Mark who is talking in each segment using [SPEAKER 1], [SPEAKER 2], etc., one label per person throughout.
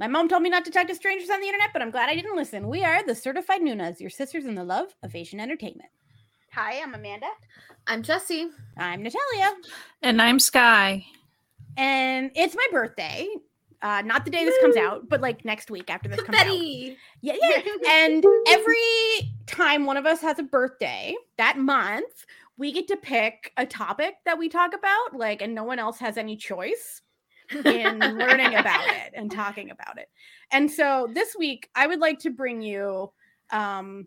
[SPEAKER 1] My mom told me not to talk to strangers on the internet, but I'm glad I didn't listen. We are the Certified Nunas, your sisters in the love of Asian entertainment.
[SPEAKER 2] Hi, I'm Amanda.
[SPEAKER 3] I'm Jesse.
[SPEAKER 1] I'm Natalia.
[SPEAKER 4] And I'm Sky.
[SPEAKER 1] And it's my birthday. Uh, not the day this comes out, but like next week after this comes out. Yeah, yeah. and every time one of us has a birthday that month, we get to pick a topic that we talk about, like, and no one else has any choice in learning about it and talking about it. And so this week, I would like to bring you um,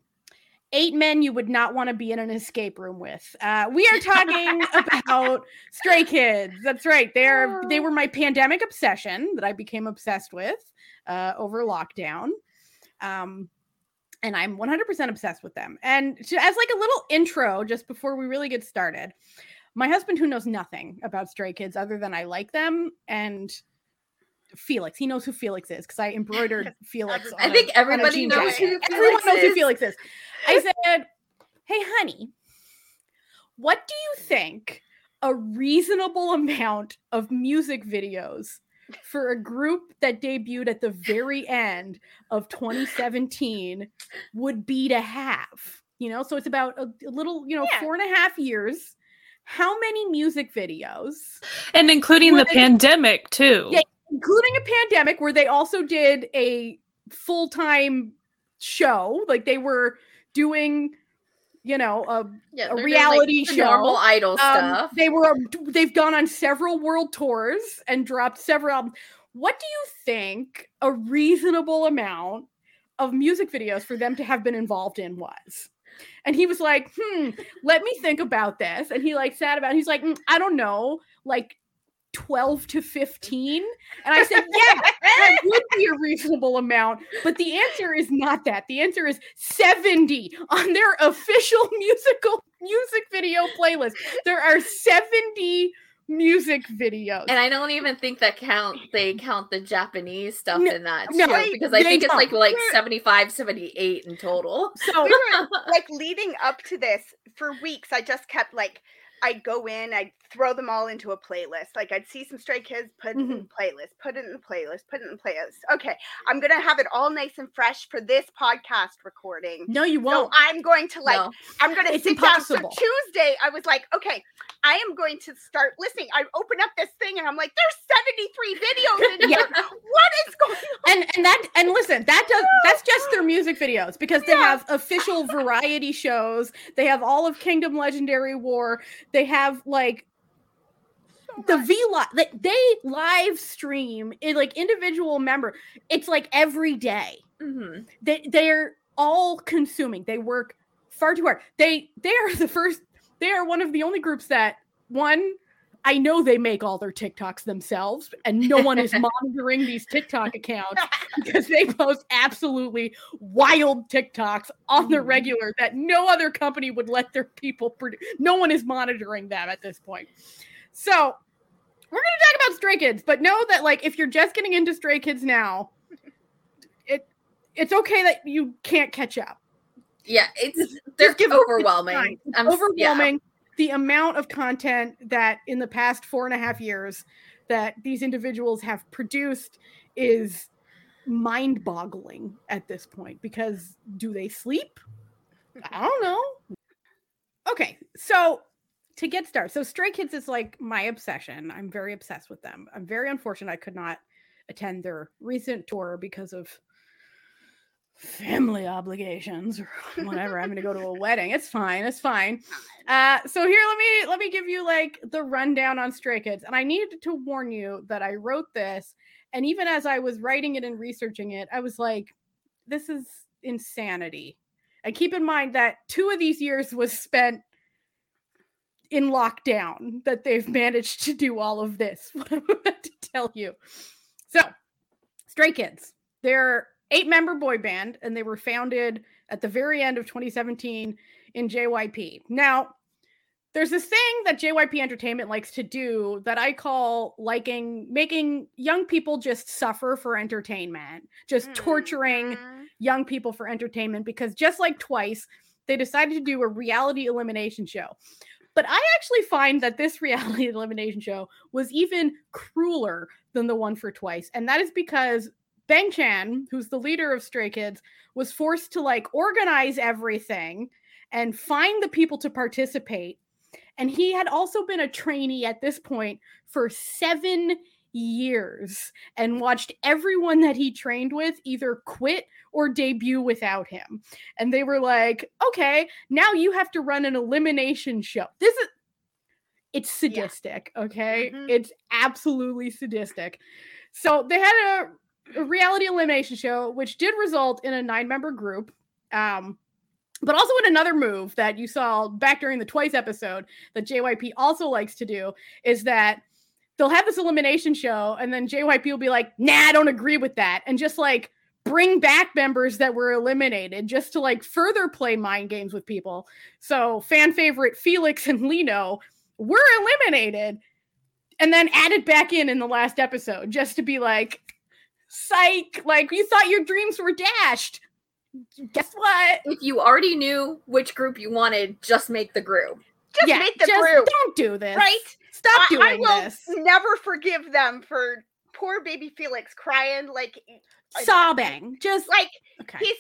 [SPEAKER 1] eight men you would not want to be in an escape room with. Uh, we are talking about Stray Kids. That's right. They're they were my pandemic obsession that I became obsessed with uh, over lockdown. Um, and I'm 100% obsessed with them. And to, as like a little intro, just before we really get started, my husband, who knows nothing about Stray Kids other than I like them, and Felix, he knows who Felix is because I embroidered Felix.
[SPEAKER 3] I think
[SPEAKER 1] a
[SPEAKER 3] everybody knows
[SPEAKER 1] jacket.
[SPEAKER 3] who
[SPEAKER 1] Everyone
[SPEAKER 3] Felix
[SPEAKER 1] knows who
[SPEAKER 3] is.
[SPEAKER 1] Felix is. I said, "Hey, honey, what do you think a reasonable amount of music videos for a group that debuted at the very end of 2017 would be to have? You know, so it's about a, a little, you know,
[SPEAKER 2] Yeah.
[SPEAKER 1] four and a half years. How many music videos,
[SPEAKER 4] And including the
[SPEAKER 1] they-
[SPEAKER 4] pandemic too.
[SPEAKER 1] Yeah. including a pandemic where they also did a full time show? Like they were doing, you know, a
[SPEAKER 3] Yeah,
[SPEAKER 1] A
[SPEAKER 3] they're doing,
[SPEAKER 1] reality
[SPEAKER 3] the
[SPEAKER 1] show.
[SPEAKER 3] normal idol
[SPEAKER 1] Um,
[SPEAKER 3] stuff.
[SPEAKER 1] they were they've gone on several world tours and dropped several albums. What do you think a reasonable amount of music videos for them to have been involved in was? And he was like, "Hmm, let me think about this." And he like sat about. He's like, "Mm, "I don't know, like 12 to 15." And I said, "Yeah, that would be a reasonable amount, but the answer is not that. The answer is 70 on their official musical music video playlist. There are 70 music videos.
[SPEAKER 3] And I don't even think that count they count the Japanese stuff
[SPEAKER 1] No,
[SPEAKER 3] in that too,
[SPEAKER 1] no,
[SPEAKER 3] because I
[SPEAKER 1] they
[SPEAKER 3] think it's like
[SPEAKER 1] don't.
[SPEAKER 3] like
[SPEAKER 2] We're-
[SPEAKER 3] 75, 78 in total.
[SPEAKER 1] so
[SPEAKER 2] we were like leading up to this for weeks. I just kept like I'd go in, I'd throw them all into a playlist. Like I'd see some stray kids, put it
[SPEAKER 1] Mm-hmm.
[SPEAKER 2] in playlist, put it in the playlist, put it in the playlist. Okay, I'm gonna have it all nice and fresh for this podcast recording.
[SPEAKER 1] no, you won't.
[SPEAKER 2] I'm going to like
[SPEAKER 3] No.
[SPEAKER 2] I'm gonna
[SPEAKER 1] It's
[SPEAKER 2] sit down.
[SPEAKER 1] impossible.
[SPEAKER 2] So Tuesday, I was like, okay, I am going to start listening. I open up this thing and I'm like, there's 73 videos in
[SPEAKER 1] Yeah.
[SPEAKER 2] here. What is going on?
[SPEAKER 1] and and that and listen that does that's just their music videos because they
[SPEAKER 2] Yeah.
[SPEAKER 1] have official variety shows. They have all of kingdom legendary war. They have like
[SPEAKER 2] So
[SPEAKER 1] the v live they, they live stream in like individual member. It's like every day.
[SPEAKER 3] Mhm.
[SPEAKER 1] they they're all consuming. They work far too hard. They they are the first they are one of the only groups that one i know they make all their tiktoks themselves and no one is monitoring these tiktok accounts because they post absolutely wild tiktoks on the
[SPEAKER 3] Mhm.
[SPEAKER 1] regular that no other company would let their people produce no one is monitoring them at this point so we're going to talk about stray kids but know that like if you're just getting into stray kids now it it's okay that you can't catch up
[SPEAKER 3] Yeah, it's they're overwhelming.
[SPEAKER 1] It's
[SPEAKER 3] I'm s- yeah.
[SPEAKER 1] The amount of content that in the past four and a half years that these individuals have produced is mind-boggling at this point because do they sleep? I don't know. Okay so to get started so stray kids is like my obsession. I'm very obsessed with them. I'm very unfortunate i could not attend their recent tour because of family obligations or whatever i'm gonna go to a wedding. It's fine it's fine. Uh so here let me let me give you like the rundown on stray kids and i needed to warn you that i wrote this and even as i was writing it and researching it i was like this is insanity. And keep in mind that two of these years was spent in lockdown that they've managed to do all of this. What i'm about to tell you. So stray kids they're eight member boy band and they were founded at the very end of 2017 in JYP. Now, there's this thing that JYP Entertainment likes to do that I call liking making young people just suffer for entertainment, just torturing
[SPEAKER 2] Mhm.
[SPEAKER 1] young people for entertainment because just like twice, they decided to do a reality elimination show. But I actually find that this reality elimination show was even crueler than the one for twice. And that is because Bang Chan, who's the leader of Stray Kids, was forced to like organize everything and find the people to participate. And he had also been a trainee at this point for seven years and watched everyone that he trained with either quit or debut without him. And they were like, okay, now you have to run an elimination show. This is it's sadistic, okay?
[SPEAKER 2] Mhm.
[SPEAKER 1] It's absolutely sadistic. So they had a reality elimination show, which did result in a nine member group. Um, but also in another move that you saw back during the Twice episode that JYP also likes to do is that they'll have this elimination show and then JYP will be like, nah, I don't agree with that. And just like bring back members that were eliminated just to like further play mind games with people. So fan favorite Felix and Lee Know were eliminated and then added back in in the last episode just to be like, psych, like you thought your dreams were dashed. Guess what?
[SPEAKER 3] If you already knew which group you wanted, just make the group.
[SPEAKER 2] Just
[SPEAKER 1] yeah,
[SPEAKER 2] make the
[SPEAKER 1] just
[SPEAKER 2] group,
[SPEAKER 1] don't do this.
[SPEAKER 2] right?
[SPEAKER 1] Stop
[SPEAKER 2] I,
[SPEAKER 1] doing
[SPEAKER 2] I will
[SPEAKER 1] this.
[SPEAKER 2] never forgive them for poor baby Felix crying like I-
[SPEAKER 1] Sobbing. Just
[SPEAKER 2] like
[SPEAKER 1] okay.
[SPEAKER 2] he's.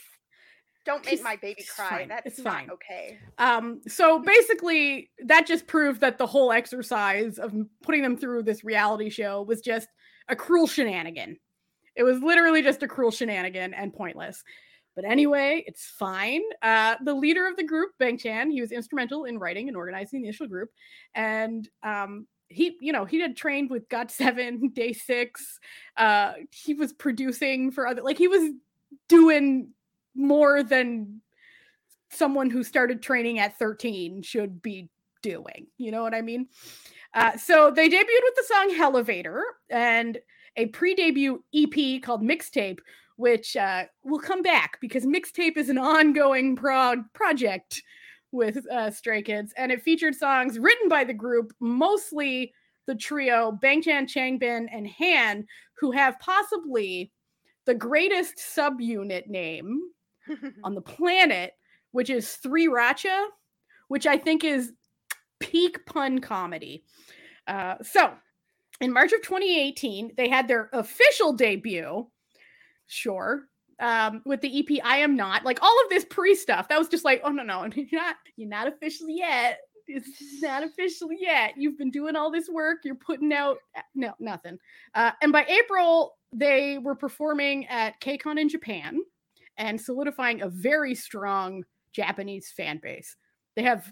[SPEAKER 2] Don't make
[SPEAKER 1] He's-
[SPEAKER 2] my baby cry.
[SPEAKER 1] fine,
[SPEAKER 2] That's
[SPEAKER 1] it's
[SPEAKER 2] not
[SPEAKER 1] fine.
[SPEAKER 2] okay.
[SPEAKER 1] Um, so basically, that just proved that the whole exercise of putting them through this reality show was just a cruel shenanigan. It was literally just a cruel shenanigan and pointless. But anyway, it's fine. Uh, the leader of the group, Bang Chan, he was instrumental in writing and organizing the initial group. And um, he, you know, he had trained with Got Seven, Day Six. Uh, he was producing for other, like, he was doing more than someone who started training at 13 should be doing. You know what I mean? Uh, so they debuted with the song Elevator and a pre debut EP called Mixtape, which uh, will come back because Mixtape is an ongoing prog- project with uh, Stray Kids. And it featured songs written by the group, mostly the trio Bang Bangchan, Changbin, and Han, who have possibly the greatest subunit name on the planet, which is Three Racha, which I think is peak pun comedy. Uh, so, in March of 2018, they had their official debut. Sure. Um, with the EP I Am Not, like all of this pre stuff, that was just like, oh no, no, you're not, you're not official yet. It's not official yet. You've been doing all this work. You're putting out no nothing. Uh, and by April, they were performing at KCON in Japan and solidifying a very strong Japanese fan base. They have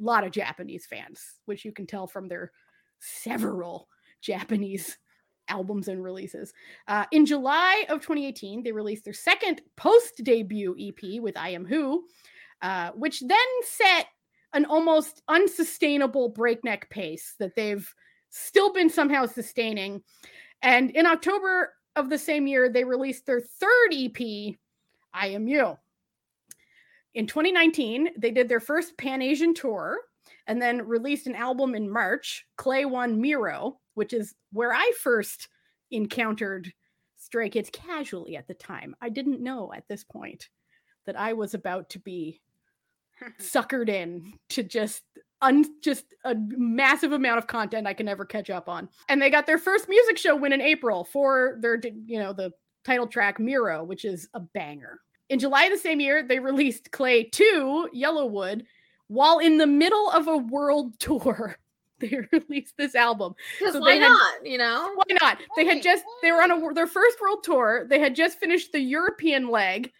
[SPEAKER 1] a lot of Japanese fans, which you can tell from their several Japanese albums and releases. Uh, in July of 2018, they released their second post debut EP with I Am Who, uh, which then set an almost unsustainable breakneck pace that they've still been somehow sustaining. And in October of the same year, they released their third EP, I Am You. In 2019, they did their first Pan Asian tour and then released an album in March, Clay One Miro, which is where I first encountered Stray Kids casually at the time. I didn't know at this point that I was about to be suckered in to just un just a massive amount of content I can never catch up on. And they got their first music show win in April for their you know the title track Miro, which is a banger. In July of the same year, they released Clay 2, Yellowwood, while in the middle of a world tour. They released this album. So
[SPEAKER 3] why
[SPEAKER 1] had-
[SPEAKER 3] not? You know?
[SPEAKER 1] Why not? They had just they were on a their first world tour. They had just finished the European leg,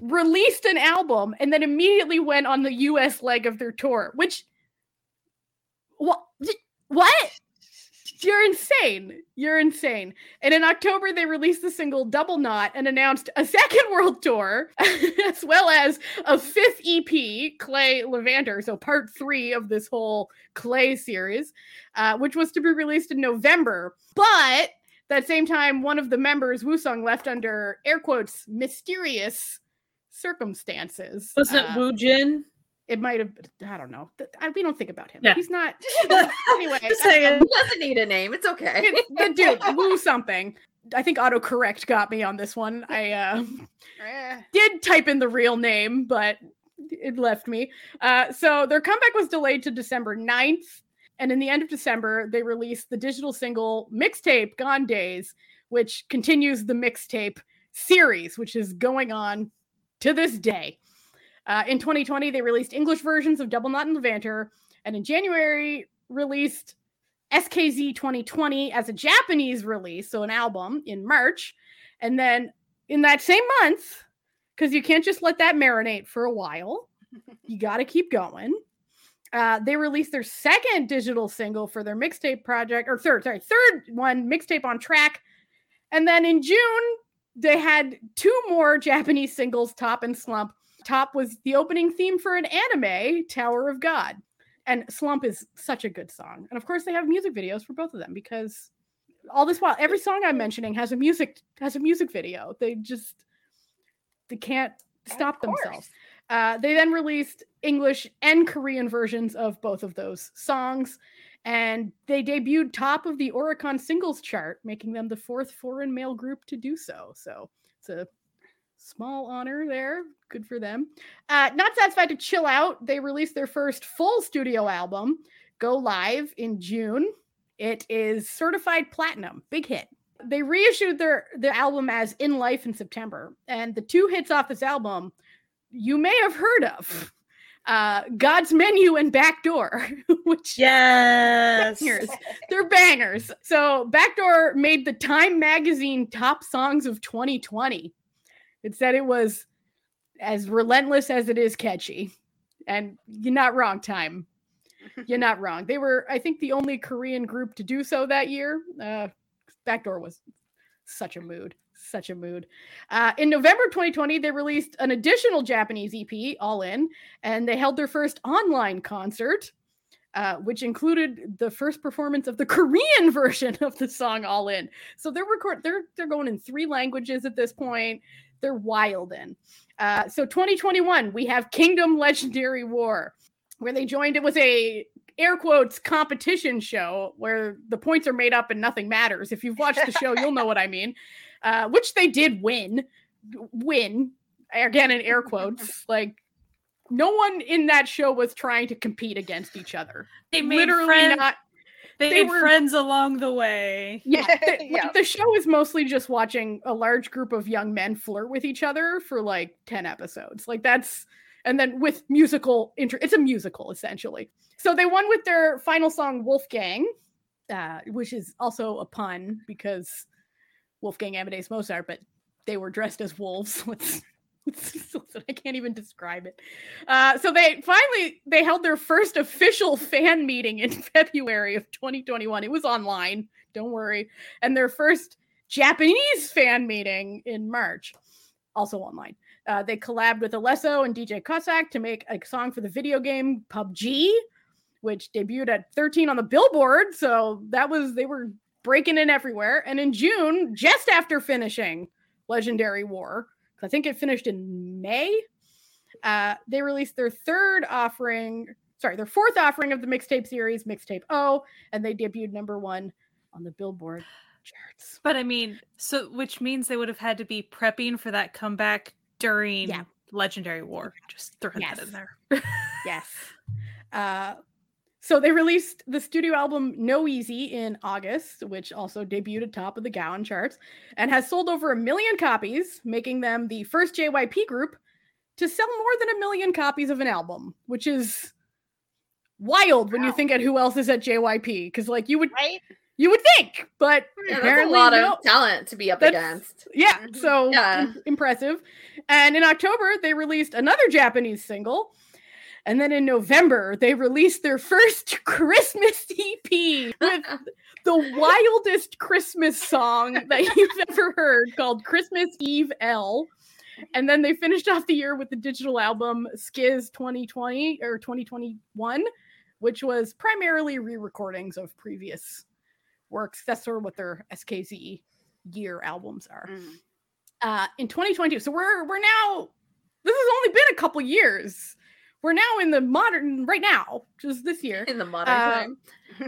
[SPEAKER 1] released an album, and then immediately went on the US leg of their tour. Which what what? You're insane. You're insane. And in October, they released the single Double Knot and announced a second world tour, as well as a fifth EP, Clay Levanter. So, part three of this whole Clay series, uh, which was to be released in November. But that same time, one of the members, Wusong, left under air quotes mysterious circumstances.
[SPEAKER 4] Was it
[SPEAKER 1] Uh,
[SPEAKER 4] Wu Jin?
[SPEAKER 1] It might have. I don't know. I- We don't think about him.
[SPEAKER 4] Yeah.
[SPEAKER 1] He's not. anyway,
[SPEAKER 4] Just saying.
[SPEAKER 3] He doesn't need a name. It's okay.
[SPEAKER 1] the dude woo something. I think autocorrect got me on this one. I uh,
[SPEAKER 2] Eh.
[SPEAKER 1] did type in the real name, but it left me. Uh, so their comeback was delayed to December 9th. And in the end of December, they released the digital single mixtape Gone Days, which continues the mixtape series, which is going on to this day. Uh, in 2020, they released English versions of Double Knot and Levanter, and in January, released SKZ 2020 as a Japanese release, so an album in March. And then in that same month, because you can't just let that marinate for a while, you got to keep going. Uh, they released their second digital single for their mixtape project, or third, sorry, third one, mixtape on track. And then in June, they had two more Japanese singles, Top and Slump. Top was the opening theme for an anime, Tower of God. And Slump is such a good song. And of course, they have music videos for both of them because all this while, every song I'm mentioning has a music has a music video. They just they can't stop themselves. Uh, they then released English and Korean versions of both of those songs, and they debuted top of the Oricon singles chart, making them the fourth foreign male group to do so. So it's a small honor there. Good for them. Uh, not satisfied to chill out, they released their first full studio album, Go Live, in June. It is certified platinum, big hit. They reissued their the album as In Life in September, and the two hits off this album you may have heard of uh, God's Menu and Backdoor, which
[SPEAKER 4] Yes.
[SPEAKER 1] bangers. They're bangers. So Backdoor made the Time Magazine top songs of 2020. It said it was as relentless as it is catchy. And you're not wrong, Time. You're not wrong. They were, I think, the only Korean group to do so that year. Uh, Backdoor was such a mood. Such a mood. Uh, in November 2020, they released an additional Japanese EP, All In, and they held their first online concert, uh, which included the first performance of the Korean version of the song All In. So they're record they're they're going in three languages at this point. They're wild in. Uh, so 2021, we have Kingdom Legendary War, where they joined. It was a air quotes competition show where the points are made up and nothing matters. If you've watched the show, you'll know what I mean. Uh, which they did win, win again in air quotes. Like no one in that show was trying to compete against each other.
[SPEAKER 4] They made
[SPEAKER 1] Literally
[SPEAKER 4] friends.
[SPEAKER 1] not.
[SPEAKER 4] They,
[SPEAKER 1] they
[SPEAKER 4] made
[SPEAKER 1] were-
[SPEAKER 4] friends along the way.
[SPEAKER 1] Yeah, the,
[SPEAKER 2] Yeah.
[SPEAKER 1] like, the show is mostly just watching a large group of young men flirt with each other for like 10 episodes. Like that's and then with musical inter it's a musical essentially. So they won with their final song Wolfgang, uh, which is also a pun because Wolfgang Amadeus Mozart, but they were dressed as wolves. Let's, let's- I can't even describe it. Uh, so they finally they held their first official fan meeting in February of 2021. It was online, don't worry, and their first Japanese fan meeting in March, also online. Uh, they collabed with Alesso and DJ CORSAK to make a song for the video game PUBG, which debuted at 13 on the Billboard. So that was they were breaking in everywhere. And in June, just after finishing Legendary War, I think it finished in May, uh, they released their third offering, sorry, their fourth offering of the mixtape series, Mixtape O, and they debuted number one on the Billboard charts.
[SPEAKER 4] But I mean, so which means they would have had to be prepping for that comeback during
[SPEAKER 1] Yeah.
[SPEAKER 4] Legendary War. Just throwing
[SPEAKER 1] Yes.
[SPEAKER 4] that in there.
[SPEAKER 1] Yes. Uh, so they released the studio album No Easy in August, which also debuted at top of the Gaon charts and has sold over a million copies, making them the first JYP group to sell more than a million copies of an album, which is wild when you think at who else is at JYP. Because like you would
[SPEAKER 2] right?
[SPEAKER 1] you would think, but
[SPEAKER 3] Yeah, that's a lot
[SPEAKER 1] no.
[SPEAKER 3] of talent to be up
[SPEAKER 1] That's-
[SPEAKER 3] against.
[SPEAKER 1] Yeah,
[SPEAKER 2] Mhm.
[SPEAKER 1] so
[SPEAKER 3] Yeah.
[SPEAKER 1] im- impressive. And in October, they released another Japanese single. And then in November, they released their first Christmas EP with the wildest Christmas song that you've ever heard called Christmas Eve L. And then they finished off the year with the digital album SKZ 2020 or 2021, which was primarily re recordings of previous works. That's sort of what their SKZ year albums are
[SPEAKER 2] Mm.
[SPEAKER 1] uh, in 2022. So we're we're now this has only been a couple years. We're now in the modern right now, just this year.
[SPEAKER 3] in the modern
[SPEAKER 1] Uh,
[SPEAKER 3] time.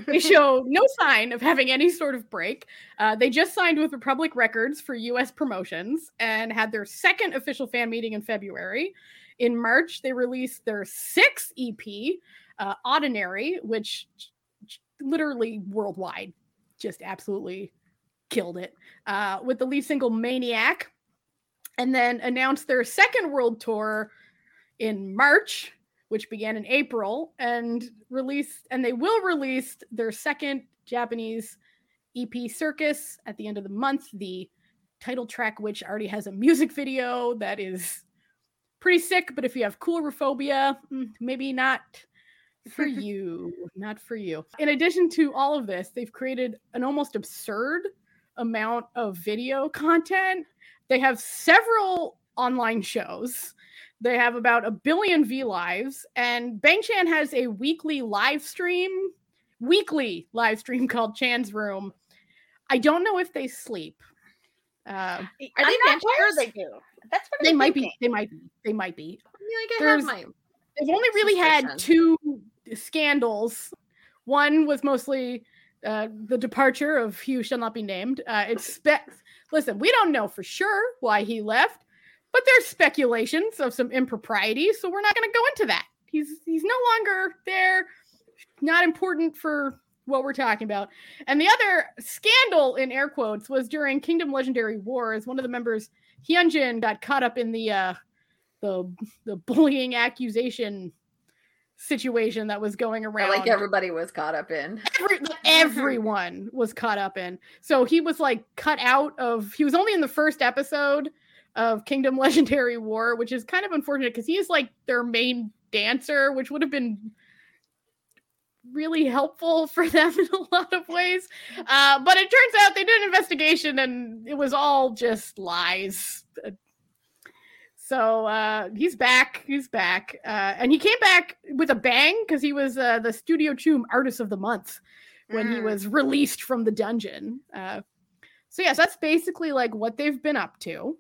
[SPEAKER 1] They show no sign of having any sort of break. Uh, they just signed with Republic Records for U.S. promotions and had their second official fan meeting in February. In March, they released their sixth EP, uh, Ordinary, which literally worldwide, just absolutely killed it uh, with the lead single Maniac, and then announced their second world tour in March, which began in April, and released and they will release their second Japanese EP Circus at the end of the month. The title track, which already has a music video that is pretty sick, but if you have coulrophobia, mm, maybe not for you. Not for you. In addition to all of this, they've created an almost absurd amount of video content. They have several online shows. They have about a billion V lives, and Bang Chan has a weekly live stream, weekly live stream called Chan's Room. I don't know if they sleep. Uh,
[SPEAKER 2] Are
[SPEAKER 3] they
[SPEAKER 2] I'm not sure they do. That's what
[SPEAKER 1] they
[SPEAKER 2] I'm
[SPEAKER 1] might be.
[SPEAKER 2] thinking.
[SPEAKER 1] They might be. They might be.
[SPEAKER 3] I mean, like I have my
[SPEAKER 1] They've only really had two scandals. One was mostly uh, the departure of Hugh shall not be named. Uh, it's spe- listen, we don't know for sure why he left, but there's speculations of some impropriety, so we're not going to go into that. He's he's no longer there. Not important for what we're talking about. And the other scandal in air quotes was during Kingdom Legendary Wars. One of the members, Hyunjin, got caught up in the uh, the the bullying accusation situation that was going around.
[SPEAKER 3] like everybody was caught up in.
[SPEAKER 1] Every, everyone was caught up in. So he was like cut out of. He was only in the first episode of Kingdom Legendary War, which is kind of unfortunate because he is like their main dancer, which would have been really helpful for them in a lot of ways. Uh, but it turns out they did an investigation and it was all just lies. So uh, he's back. He's back, uh, and he came back with a bang because he was uh, the Studio Choom Artist of the Month when he
[SPEAKER 2] Mm.
[SPEAKER 1] was released from the dungeon. Uh, so yes, that's basically like what they've been up to.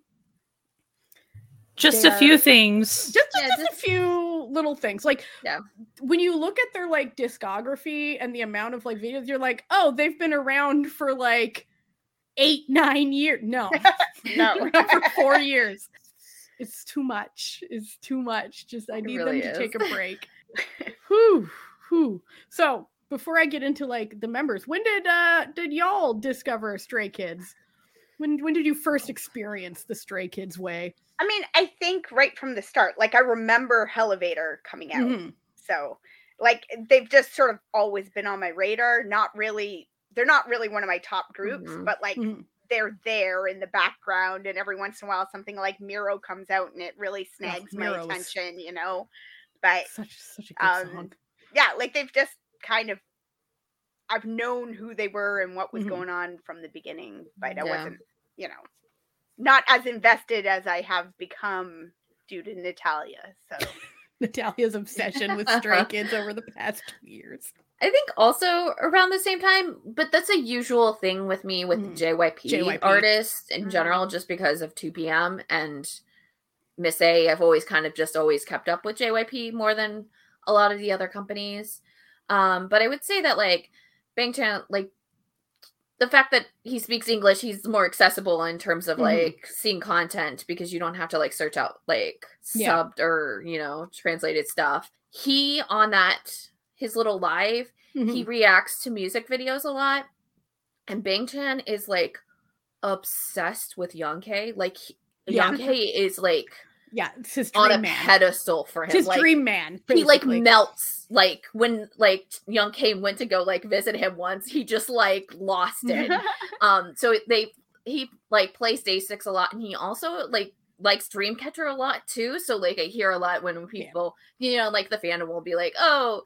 [SPEAKER 4] Just
[SPEAKER 1] They
[SPEAKER 4] a few things.
[SPEAKER 1] Just,
[SPEAKER 3] Yeah,
[SPEAKER 1] just a few little things. Like
[SPEAKER 3] Yeah.
[SPEAKER 1] when you look at their like discography and the amount of like videos, you're like, oh, they've been around for like eight, nine years. No,
[SPEAKER 2] No.
[SPEAKER 1] for four years. It's too much. It's too much. Just I need
[SPEAKER 3] really
[SPEAKER 1] them to take a break. whew, whew. So before I get into like the members, when did uh did y'all discover Stray Kids? When when did you first experience the Stray Kids way?
[SPEAKER 2] I mean, I think right from the start, like I remember Elevator coming out.
[SPEAKER 1] Mhm.
[SPEAKER 2] So, like, they've just sort of always been on my radar. Not really, they're not really one of my top groups,
[SPEAKER 3] Mhm.
[SPEAKER 2] but like
[SPEAKER 1] Mhm.
[SPEAKER 2] they're there in the background. And every once in a while, something like Miro comes out and it really snags my
[SPEAKER 1] Miro
[SPEAKER 2] attention, you know? But
[SPEAKER 1] Such such a good
[SPEAKER 2] Um,
[SPEAKER 1] song.
[SPEAKER 2] yeah, like they've just kind of, I've known who they were and what was
[SPEAKER 1] Mhm.
[SPEAKER 2] going on from the beginning, but I
[SPEAKER 3] Yeah.
[SPEAKER 2] wasn't, you know, not as invested as I have become due to Natalia. So.
[SPEAKER 1] Natalia's obsession with Stray Kids over the past two years.
[SPEAKER 3] I think also around the same time, but that's a usual thing with me with
[SPEAKER 1] Mhm.
[SPEAKER 3] JYP,
[SPEAKER 1] JYP.
[SPEAKER 3] artists in
[SPEAKER 2] Mhm.
[SPEAKER 3] general, just because of 2PM and Miss A. I've always kind of just always kept up with JYP more than a lot of the other companies. Um, but I would say that like Bang Chan, like the fact that he speaks English, he's more accessible in terms of
[SPEAKER 1] Mhm.
[SPEAKER 3] like seeing content because you don't have to like search out like
[SPEAKER 1] Yeah.
[SPEAKER 3] subbed or you know translated stuff. He on that his little live
[SPEAKER 1] Mhm.
[SPEAKER 3] he reacts to music videos a lot and Bang Chan is like obsessed with Young K. Like he-
[SPEAKER 1] Yeah.
[SPEAKER 3] Young K is like
[SPEAKER 1] yeah, it's his dream man.
[SPEAKER 3] on a
[SPEAKER 1] man.
[SPEAKER 3] pedestal for him.
[SPEAKER 1] It's his
[SPEAKER 3] like,
[SPEAKER 1] dream man.
[SPEAKER 3] he like melts like when like Young K went to go like visit him once, he just like lost it. um so they he like plays day six a lot and he also like likes dreamcatcher a lot too so like i hear a lot when
[SPEAKER 1] Yeah.
[SPEAKER 3] people you know like the fandom will be like oh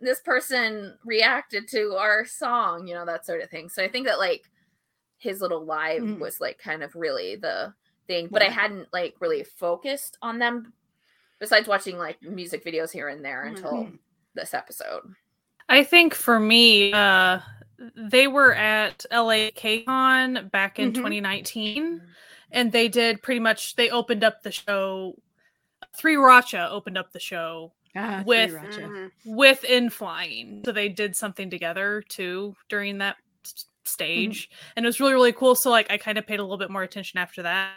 [SPEAKER 3] this person reacted to our song you know that sort of thing so i think that like his little live
[SPEAKER 1] Mhm.
[SPEAKER 3] was like kind of really the thing but i hadn't like really focused on them besides watching like music videos here and there until
[SPEAKER 1] Mhm.
[SPEAKER 3] this episode
[SPEAKER 4] I think for me, uh, they were at LA KCON back in
[SPEAKER 1] Mhm.
[SPEAKER 4] 2019, and they did pretty much. They opened up the show. Three Racha opened up the show
[SPEAKER 1] Ah,
[SPEAKER 4] with-
[SPEAKER 1] Sriracha.
[SPEAKER 2] Mhm.
[SPEAKER 4] with N.Flying, so they did something together too during that s- stage, and it was really really cool. So like I kind of paid a little bit more attention after that,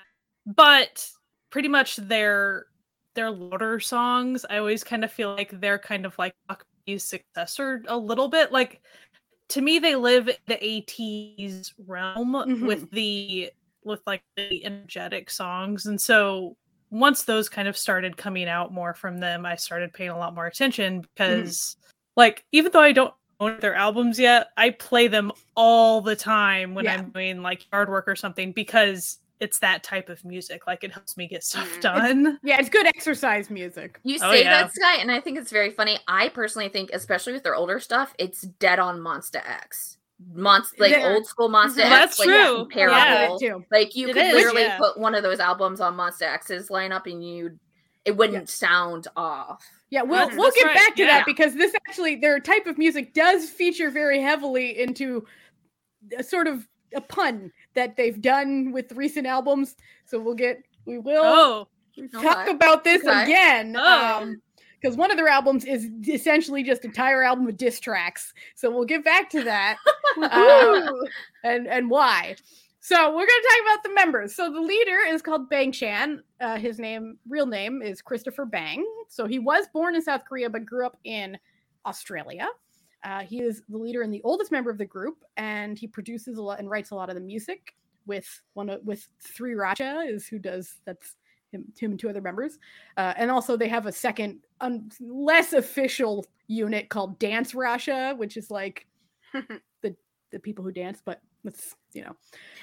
[SPEAKER 4] but pretty much their their louder songs, I always kind of feel like they're kind of like Akbi's successor a little bit. Like to me they live in the ATEEZ realm
[SPEAKER 1] Mhm.
[SPEAKER 4] with the with like the energetic songs and so once those kind of started coming out more from them i started paying a lot more attention because like even though i don't own their albums yet i play them all the time when
[SPEAKER 1] Yeah.
[SPEAKER 4] i'm doing like yard work or something because it's that type of music like it helps me get stuff
[SPEAKER 2] Mm.
[SPEAKER 4] done
[SPEAKER 1] Yeah, it's good exercise music.
[SPEAKER 3] You
[SPEAKER 4] Oh,
[SPEAKER 3] say
[SPEAKER 4] yeah.
[SPEAKER 3] that, Sky, and I think it's very funny. I personally think, especially with their older stuff, it's dead on Monsta X. Monsta, like
[SPEAKER 1] Yeah.
[SPEAKER 3] old school Monsta
[SPEAKER 2] Mhm.
[SPEAKER 3] X.
[SPEAKER 4] That's
[SPEAKER 3] like,
[SPEAKER 4] true.
[SPEAKER 3] Comparable.
[SPEAKER 4] Yeah.
[SPEAKER 1] Too.
[SPEAKER 3] Like you
[SPEAKER 4] It
[SPEAKER 3] could
[SPEAKER 4] is,
[SPEAKER 3] literally
[SPEAKER 4] yeah.
[SPEAKER 3] put one of those albums on Monsta X's lineup, and you it wouldn't sound off.
[SPEAKER 1] Yeah, we'll
[SPEAKER 4] That's-
[SPEAKER 1] we'll get
[SPEAKER 4] right,
[SPEAKER 1] back to
[SPEAKER 4] yeah.
[SPEAKER 1] that because this actually their type of music does feature very heavily into a sort of a pun that they've done with recent albums. So we'll get we will
[SPEAKER 4] oh
[SPEAKER 1] talk
[SPEAKER 3] Okay.
[SPEAKER 1] about this
[SPEAKER 3] Okay.
[SPEAKER 1] again.
[SPEAKER 4] Oh.
[SPEAKER 1] Um because one of their albums is essentially just an entire album of diss tracks. So we'll get back to that uh, and and why. So we're going to talk about the members. So the leader is called Bang Chan. Uh, his name, real name, is Christopher Bang. So he was born in South Korea but grew up in Australia. Uh, he is the leader and the oldest member of the group, and he produces a lot and writes a lot of the music with one of with Three Racha is who does that's him, him and two other members, uh, and also they have a second, un, less official unit called Dance Racha, which is like the the people who dance, but let's you know.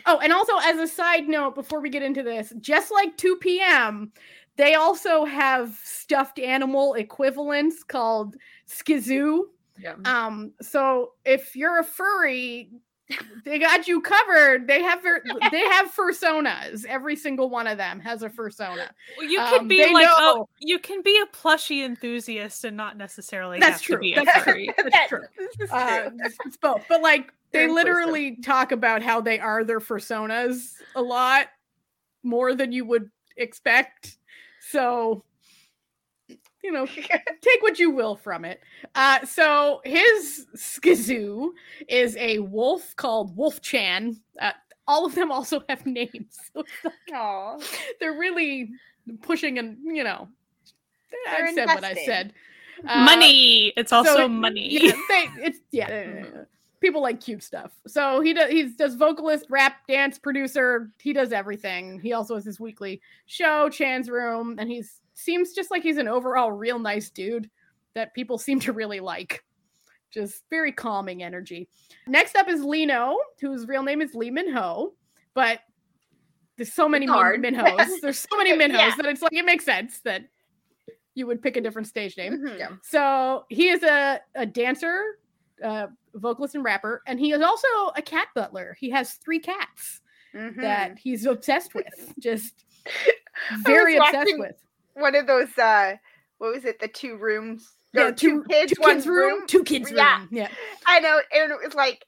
[SPEAKER 1] Oh, and also as a side note, before we get into this, just like 2 p.m., they also have stuffed animal equivalents called SKZOO.
[SPEAKER 3] Yeah.
[SPEAKER 1] Um, so if you're a furry, they got you covered. They have their, they have fursonas. Every single one of them has a fursona.
[SPEAKER 4] Well, you
[SPEAKER 1] Um,
[SPEAKER 4] can be like
[SPEAKER 1] know.
[SPEAKER 4] oh, you can be a plushie enthusiast and not necessarily
[SPEAKER 1] That's
[SPEAKER 4] have
[SPEAKER 1] true.
[SPEAKER 4] to be a
[SPEAKER 1] That's
[SPEAKER 4] furry.
[SPEAKER 1] That's true.
[SPEAKER 2] This is
[SPEAKER 1] Uh, it's, it's both, but like they
[SPEAKER 3] They're inclusive.
[SPEAKER 1] literally talk about how they are their personas a lot more than you would expect. So, you know, take what you will from it. Uh, so his SKZOO is a wolf called Wolf Chan. Uh, all of them also have names. So like they're really pushing and you know,
[SPEAKER 2] They're
[SPEAKER 1] I said what I said. Uh,
[SPEAKER 4] money. It's also
[SPEAKER 1] so,
[SPEAKER 4] money.
[SPEAKER 1] Yeah, they, it's yeah, yeah, yeah, yeah. People like cute stuff. So he does. He does vocalist, rap, dance, producer. He does everything. He also has his weekly show, Chan's Room, and he's seems just like he's an overall real nice dude that people seem to really like. Just very calming energy. Next up is Lee Know, whose real name is Lee Min Ho, but there's so many Min,
[SPEAKER 3] hard.
[SPEAKER 1] Minhos. There's so many Minhos
[SPEAKER 2] Yeah.
[SPEAKER 1] that it's like it makes sense that you would pick a different stage name.
[SPEAKER 2] Mhm.
[SPEAKER 3] Yeah.
[SPEAKER 1] So he is a, a dancer, uh, vocalist, and rapper, and he is also a cat butler. He has three cats
[SPEAKER 2] Mhm.
[SPEAKER 1] that he's obsessed with, just very obsessed
[SPEAKER 2] watching-
[SPEAKER 1] with.
[SPEAKER 2] One of those uh what was it the two rooms
[SPEAKER 1] Yeah,
[SPEAKER 2] Or
[SPEAKER 1] two,
[SPEAKER 2] kids
[SPEAKER 1] two
[SPEAKER 2] one
[SPEAKER 1] kids room, two kids
[SPEAKER 2] Yeah.
[SPEAKER 1] room. Yeah,
[SPEAKER 2] i know and it was like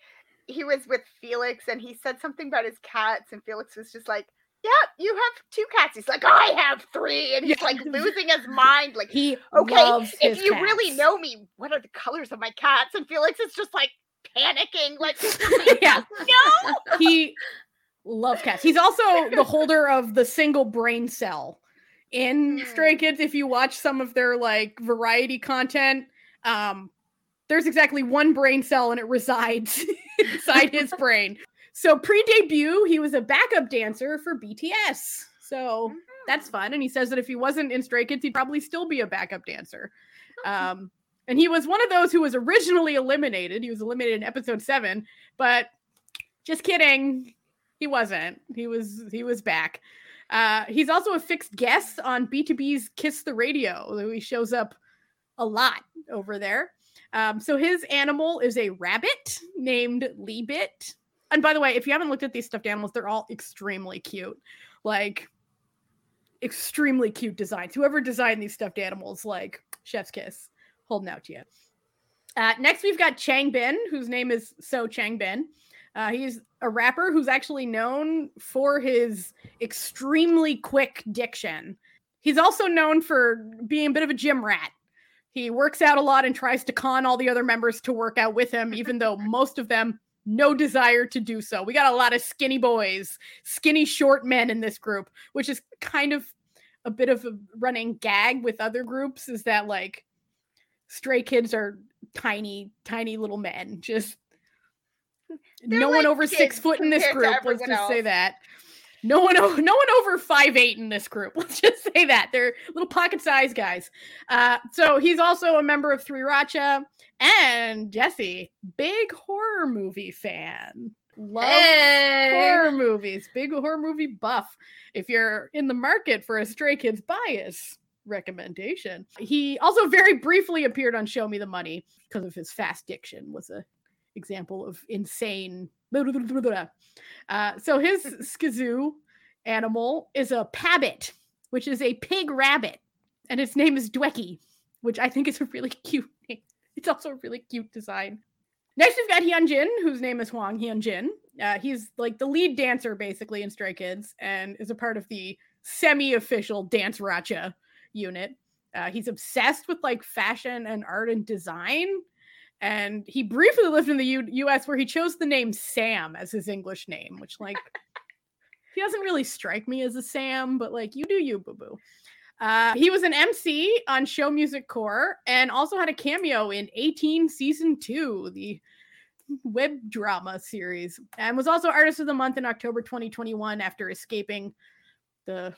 [SPEAKER 2] he was with felix and he said something about his cats and felix was just like yeah you have two cats. He's like i have three and he's like losing his mind like
[SPEAKER 1] he
[SPEAKER 2] okay if you really know me what are the colors of my cats? And felix is just like panicking like
[SPEAKER 1] yeah,
[SPEAKER 2] no!
[SPEAKER 1] He loves cats. He's also the holder of the single brain cell in Stray. Kids. If you watch some of their like variety content, um, there's exactly one brain cell and it resides inside his brain. So pre-debut, he was a backup dancer for BTS. So that's fun. And he says that if he wasn't in Stray Kids, he'd probably still be a backup dancer. Um, and he was one of those who was originally eliminated. He was eliminated in episode seven, but just kidding. He wasn't. He was he was back. Uh, he's also a fixed guest on B2B's Kiss the Radio. He shows up a lot over there. Um, so his animal is a rabbit named Leebit. And by the way, if you haven't looked at these stuffed animals, they're all extremely cute. Like extremely cute designs. Whoever designed these stuffed animals, like chef's kiss, holding out to you. Uh, next, we've got Chang Bin, whose name is Seo Chang Bin. Uh, he's a rapper who's actually known for his extremely quick diction. He's also known for being a bit of a gym rat. He works out a lot and tries to con all the other members to work out with him, even though most of them no desire to do so. We got a lot of skinny boys, skinny short men in this group, which is kind of a bit of a running gag with other groups is that like stray kids are tiny, tiny little men, just No one over six foot in this group. Let's just say that. No one, no one over five eight in this group. Let's just say that they're little pocket sized guys. Uh, so he's also a member of Three Racha and Jesse, big horror movie fan. Love
[SPEAKER 3] Hey!
[SPEAKER 1] horror movies, big horror movie buff. If you're in the market for a Stray Kids bias recommendation, he also very briefly appeared on Show Me the Money because of his fast diction. Was a example of insane. Uh, so his SKZOO animal is a pabbit, which is a pig rabbit, and its name is Dwaekki, which I think is a really cute name. It's also a really cute design. Next, we've got Hyunjin, whose name is Hwang Hyunjin. Uh, he's like the lead dancer basically in Stray Kids and is a part of the semi-official Dance Racha unit. Uh, he's obsessed with like fashion and art and design. And he briefly lived in the U- US where he chose the name Sam as his English name, which like he doesn't really strike me as a Sam, but like you do you, boo boo. Uh, he was an MC on Show Music Core and also had a cameo in A-TEEN Season 2, the web drama series, and was also Artist of the Month in October 2021 after escaping the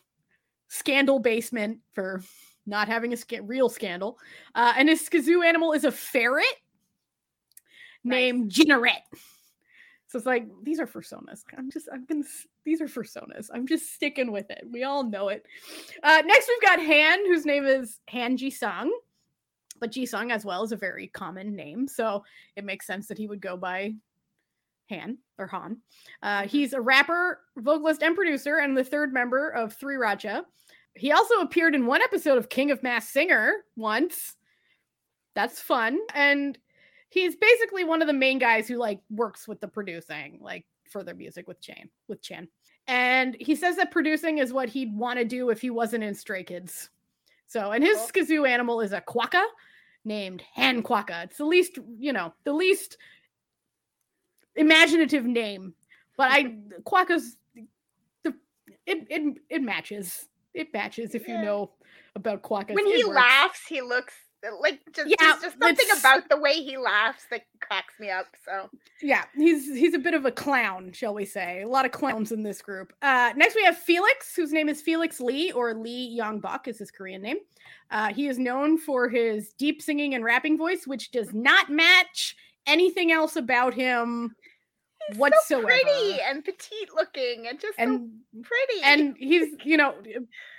[SPEAKER 1] scandal basement for not having a sca- real scandal. Uh, and his SKZOO animal is a ferret named Jiniret. So it's like these are personas. I'm just I'm gonna these are personas. I'm just sticking with it. We all know it. Uh, next we've got Han, whose name is Han Ji Sung, but Ji Sung as well is a very common name, so it makes sense that he would go by Han or Han. Uh, he's a rapper, vocalist, and producer, and the third member of Three Racha. He also appeared in one episode of King of Mask Singer once. That's fun. And he's basically one of the main guys who like works with the producing, like for their music with Chan, with Chan. And he says that producing is what he'd want to do if he wasn't in Stray Kids. So, and his
[SPEAKER 2] Cool.
[SPEAKER 1] SKZOO animal is a quokka named Han Quokka. It's the least, you know, the least imaginative name. But I quokka's the it it it matches. It matches if you know about quokkas.
[SPEAKER 2] When
[SPEAKER 1] It
[SPEAKER 2] he
[SPEAKER 1] works.
[SPEAKER 2] laughs, he looks like just
[SPEAKER 1] Yeah,
[SPEAKER 2] just something about the way he laughs that cracks me up. So
[SPEAKER 1] yeah, he's he's a bit of a clown, shall we say? A lot of clowns in this group. Uh, next we have Felix, whose name is Felix Lee, or Lee Yongbok is his Korean name. Uh, he is known for his deep singing and rapping voice, which does not match anything else about him
[SPEAKER 2] he's
[SPEAKER 1] whatsoever.
[SPEAKER 2] so pretty and petite looking and just
[SPEAKER 1] and
[SPEAKER 2] so pretty.
[SPEAKER 1] and he's you know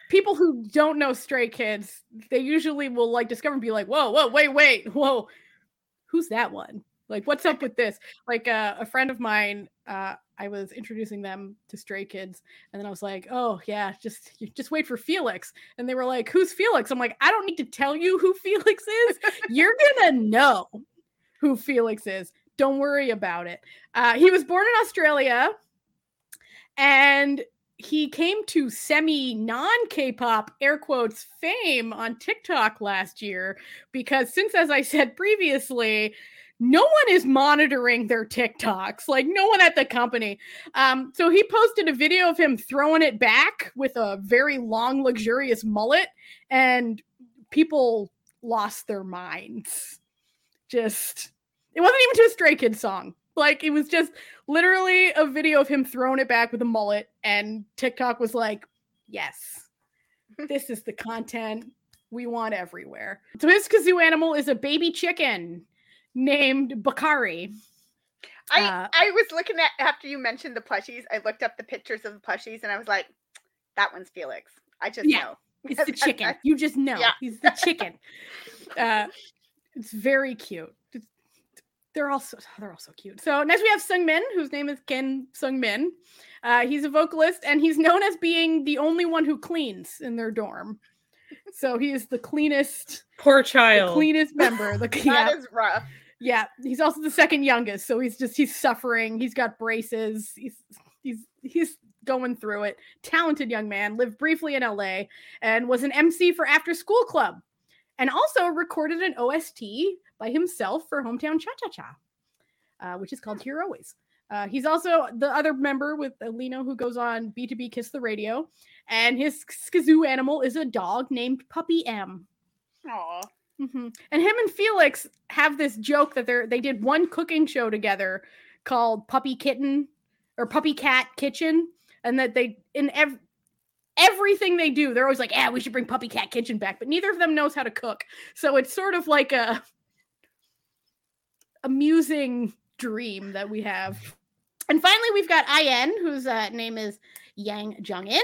[SPEAKER 1] people who don't know stray kids they usually will like discover and be like whoa whoa wait wait whoa who's that one? Like what's up with this? Like uh, a friend of mine uh i was introducing them to stray kids and then i was like oh yeah just just wait for felix. And they were like who's felix? I'm like i don't need to tell you who felix is. You're gonna know who felix is. Don't worry about it. Uh, he was born in australia and he came to semi non K-pop air quotes fame on TikTok last year because since as I said previously no one is monitoring their TikToks like no one at the company. Um so he posted a video of him throwing it back with a very long luxurious mullet and people lost their minds. Just it wasn't even to a stray kids song like it was just literally a video of him throwing it back with a mullet and tiktok was like yes this is the content we want everywhere so his kazoo animal is a baby chicken named BbokAri
[SPEAKER 2] I
[SPEAKER 1] uh,
[SPEAKER 2] I was looking at after you mentioned the plushies. I looked up the pictures of the plushies and I was like, that one's Felix. I just
[SPEAKER 1] Yeah.
[SPEAKER 2] know.
[SPEAKER 1] it's the chicken you just know
[SPEAKER 2] Yeah.
[SPEAKER 1] he's the chicken uh it's very cute they're all so they're all so cute. So next we have sung min whose name is Kim sung min. Uh he's a vocalist and he's known as being the only one who cleans in their dorm. So he is the cleanest
[SPEAKER 4] Poor
[SPEAKER 1] the
[SPEAKER 4] child.
[SPEAKER 1] cleanest member the
[SPEAKER 2] That
[SPEAKER 1] yeah,
[SPEAKER 2] is rough.
[SPEAKER 1] yeah he's also the second youngest so he's just he's suffering he's got braces he's he's he's going through it. Talented young man lived briefly in la and was an mc for after school club and also recorded an ost by himself for hometown cha cha cha uh, which is called here always uh, he's also the other member with Lee Know who goes on B2B Kiss the Radio, and his SKZOO animal is a dog named Puppy M.
[SPEAKER 2] Aw.
[SPEAKER 1] Mhm. And him and Felix have this joke that they're they did one cooking show together called Puppy Kitten or Puppy Cat Kitchen, and that they in ev- everything they do, they're always like, "Yeah, we should bring Puppy Cat Kitchen back," but neither of them knows how to cook, so it's sort of like a amusing dream that we have. And finally, we've got In, whose uh, name is Yang Jung In,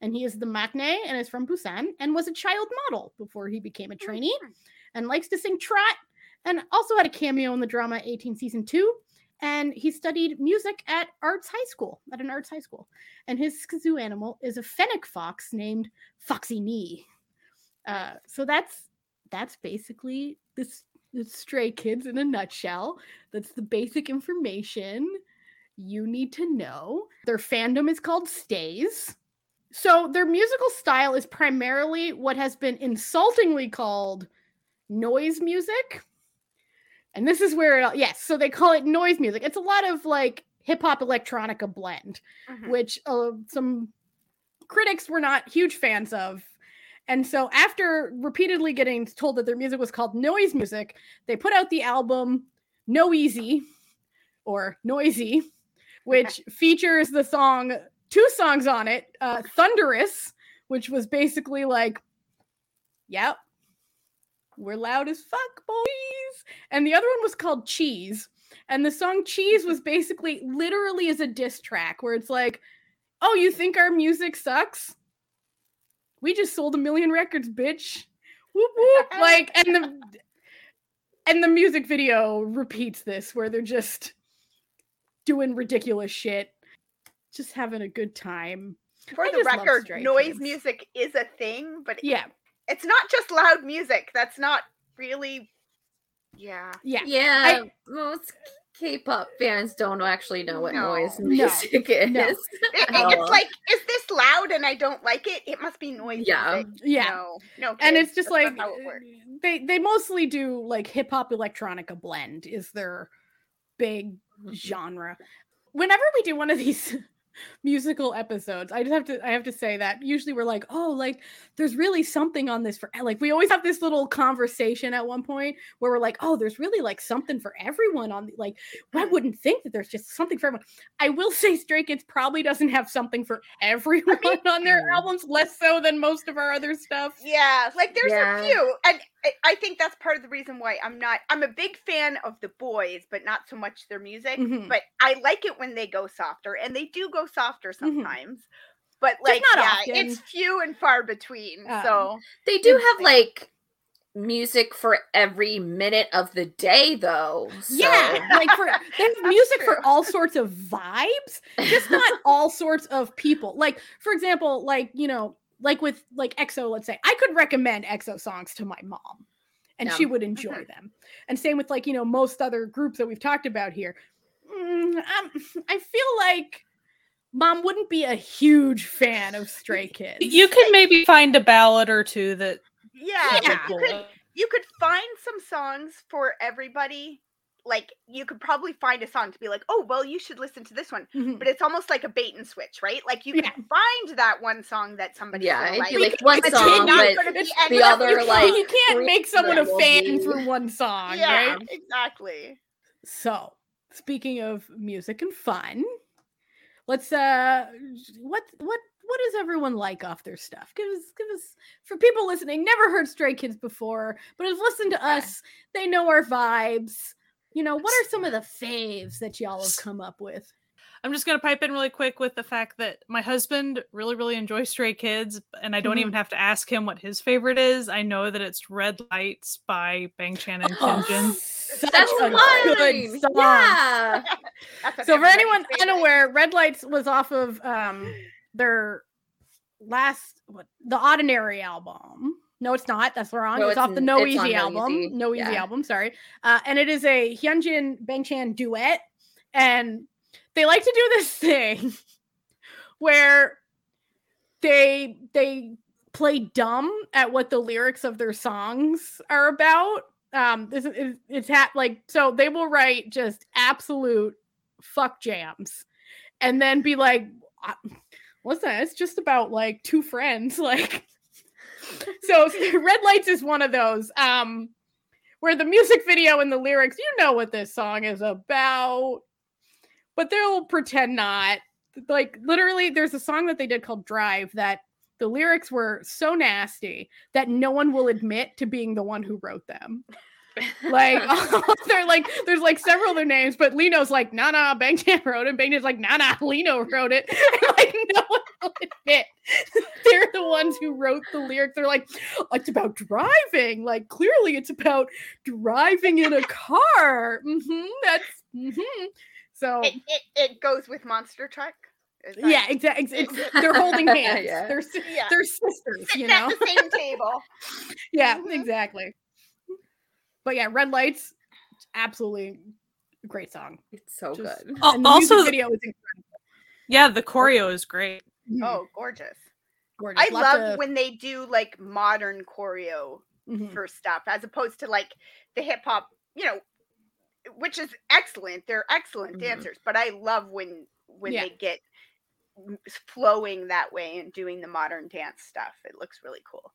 [SPEAKER 1] and he is the maknae and is from Busan and was a child model before he became a trainee and likes to sing trot and also had a cameo in the drama A-TEEN season 2 and he studied music at arts high school at an arts high school. And his zoo animal is a fennec fox named FoxI.Ny. Uh, so that's that's basically this, this stray kids in a nutshell. That's the basic information you need to know. Their fandom is called stays. So their musical style is primarily what has been insultingly called noise music. And this is where it yes, so they call it noise music. It's a lot of like hip hop electronica blend,
[SPEAKER 2] Mhm.
[SPEAKER 1] which uh, some critics were not huge fans of. And so after repeatedly getting told that their music was called noise music, they put out the album No Easy or Noisy, which features the song two songs on it uh thunderous which was basically like yep we're loud as fuck boys. And the other one was called cheese. And the song cheese was basically literally as a diss track where it's like oh you think our music sucks? We just sold a million records bitch. Whoop whoop. Like and the and the music video repeats this where they're just doing ridiculous shit just having a good time.
[SPEAKER 2] For
[SPEAKER 1] I
[SPEAKER 2] the record, noise music is a thing, but
[SPEAKER 1] yeah
[SPEAKER 2] it's not just loud music. That's not really. Yeah.
[SPEAKER 1] yeah
[SPEAKER 3] Yeah, most K-pop fans don't actually know what
[SPEAKER 2] No.
[SPEAKER 3] noise
[SPEAKER 1] No.
[SPEAKER 3] music is.
[SPEAKER 1] No.
[SPEAKER 2] It- it- it's like, is this loud and I don't like it? It must be noise
[SPEAKER 3] Yeah.
[SPEAKER 2] music.
[SPEAKER 1] yeah
[SPEAKER 2] No, no.
[SPEAKER 1] and it's just like
[SPEAKER 2] how it works.
[SPEAKER 1] Uh, they they mostly do like hip hop electronica blend is their big mm-hmm. genre. Whenever we do one of these musical episodes, I just have to I have to say that usually we're like, oh, like there's really something on this for like we always have this little conversation at one point where we're like, oh, there's really like something for everyone on the, like I wouldn't think that there's just something for everyone. I will say Stray Kids probably doesn't have something for everyone on their
[SPEAKER 3] mm.
[SPEAKER 1] albums, less so than most of our other stuff.
[SPEAKER 2] Yeah, like there's
[SPEAKER 3] Yeah.
[SPEAKER 2] a few, and I, I think that's part of the reason why I'm not. I'm a big fan of the boys, but not so much their music.
[SPEAKER 1] Mhm.
[SPEAKER 2] But I like it when they go softer, and they do go softer
[SPEAKER 1] Mhm.
[SPEAKER 2] sometimes. But like,
[SPEAKER 1] not
[SPEAKER 2] yeah,
[SPEAKER 1] often.
[SPEAKER 2] it's few and far between.
[SPEAKER 1] Um,
[SPEAKER 2] so
[SPEAKER 3] They do have like music for every minute of the day, though. So.
[SPEAKER 1] Yeah, like for there's music for all sorts of vibes, just not all sorts of people. Like for example, like you know, like with like EXO, let's say I could recommend EXO songs to my mom, and she would enjoy them. And same with like you know most other groups that we've talked about here. Mm, um, I feel like mom wouldn't be a huge fan of Stray Kids.
[SPEAKER 4] You could maybe find a ballad or two that
[SPEAKER 2] yeah,
[SPEAKER 1] Yeah.
[SPEAKER 2] you could you could find some songs for everybody. Like you could probably find a song to be like, oh well, you should listen to this one.
[SPEAKER 1] Mhm.
[SPEAKER 2] But it's almost like a bait and switch, right? Like you
[SPEAKER 1] Yeah.
[SPEAKER 2] can find that one song that somebody
[SPEAKER 3] Yeah,
[SPEAKER 2] like.
[SPEAKER 3] it'd be like one
[SPEAKER 1] It's
[SPEAKER 3] song, but
[SPEAKER 2] be
[SPEAKER 3] the other
[SPEAKER 1] you,
[SPEAKER 3] like
[SPEAKER 1] can't- you can't make someone a fan
[SPEAKER 3] be-
[SPEAKER 1] through one song,
[SPEAKER 2] yeah,
[SPEAKER 1] right?
[SPEAKER 2] exactly.
[SPEAKER 1] So, speaking of music and fun, let's uh what what what does everyone like off their stuff? Give us give us for people listening, never heard Stray Kids before, but have listened to us. They know our vibes. You know, what are some of the faves that y'all have come up with?
[SPEAKER 4] I'm just gonna pipe in really quick with the fact that my husband really, really enjoys Stray Kids, and I don't even have to ask him what his favorite is. I know that it's Red Lights by Bang Chan and Hyunjin.
[SPEAKER 1] Such
[SPEAKER 3] That's
[SPEAKER 1] a
[SPEAKER 3] fine.
[SPEAKER 1] good song.
[SPEAKER 3] Yeah.
[SPEAKER 1] So for anyone
[SPEAKER 2] favorite.
[SPEAKER 1] unaware, Red Lights was off of um their last what the Oddinary album. No, it's not. That's wrong.
[SPEAKER 3] No,
[SPEAKER 1] it's
[SPEAKER 3] it's
[SPEAKER 1] off the No
[SPEAKER 3] it's on
[SPEAKER 1] Easy
[SPEAKER 3] No
[SPEAKER 1] album.
[SPEAKER 3] Easy.
[SPEAKER 1] No Easy
[SPEAKER 3] Yeah.
[SPEAKER 1] album, sorry. Uh, and it is a Hyunjin Bang Chan duet. And they like to do this thing where they they play dumb at what the lyrics of their songs are about. Um, this is it's ha- like so they will write just absolute fuck jams, and then be like, "I- "What's that? It's just about like two friends." Like, so red lights is one of those. Um, where the music video and the lyrics, you know what this song is about. But they'll pretend not. Like literally, there's a song that they did called Drive that the lyrics were so nasty that no one will admit to being the one who wrote them. Like they're like there's like several other names, but Lee Know's like, nah nah, Bang Chan wrote it. Bang Chan's like, nah nah, Lino wrote it. And, like no one will admit they're the ones who wrote the lyrics. They're like, it's about driving. Like clearly it's about driving in a car. hmm that's hmm So
[SPEAKER 2] It, it, it goes with Monster Truck. Is
[SPEAKER 1] yeah, exactly. It's, it's, they're holding hands.
[SPEAKER 3] Yeah.
[SPEAKER 1] They're si-
[SPEAKER 2] Yeah.
[SPEAKER 1] they're sisters,
[SPEAKER 2] Sitting
[SPEAKER 1] you know.
[SPEAKER 2] at the same table.
[SPEAKER 1] yeah,
[SPEAKER 2] Mhm.
[SPEAKER 1] exactly. But yeah, Red Lights, absolutely great song.
[SPEAKER 3] It's so
[SPEAKER 1] Just-
[SPEAKER 3] good.
[SPEAKER 4] Al-
[SPEAKER 1] And the
[SPEAKER 4] also,
[SPEAKER 1] music video is incredible.
[SPEAKER 4] yeah, the choreo is great.
[SPEAKER 2] Oh, gorgeous.
[SPEAKER 1] Gorgeous.
[SPEAKER 2] I
[SPEAKER 1] Lots
[SPEAKER 2] love
[SPEAKER 1] of-
[SPEAKER 2] when they do like modern choreo
[SPEAKER 1] Mhm.
[SPEAKER 2] for stuff as opposed to like the hip hop, you know, which is excellent. They're excellent
[SPEAKER 3] Mhm.
[SPEAKER 2] dancers, but I love when when
[SPEAKER 1] Yeah.
[SPEAKER 2] they get flowing that way and doing the modern dance stuff. It looks really cool.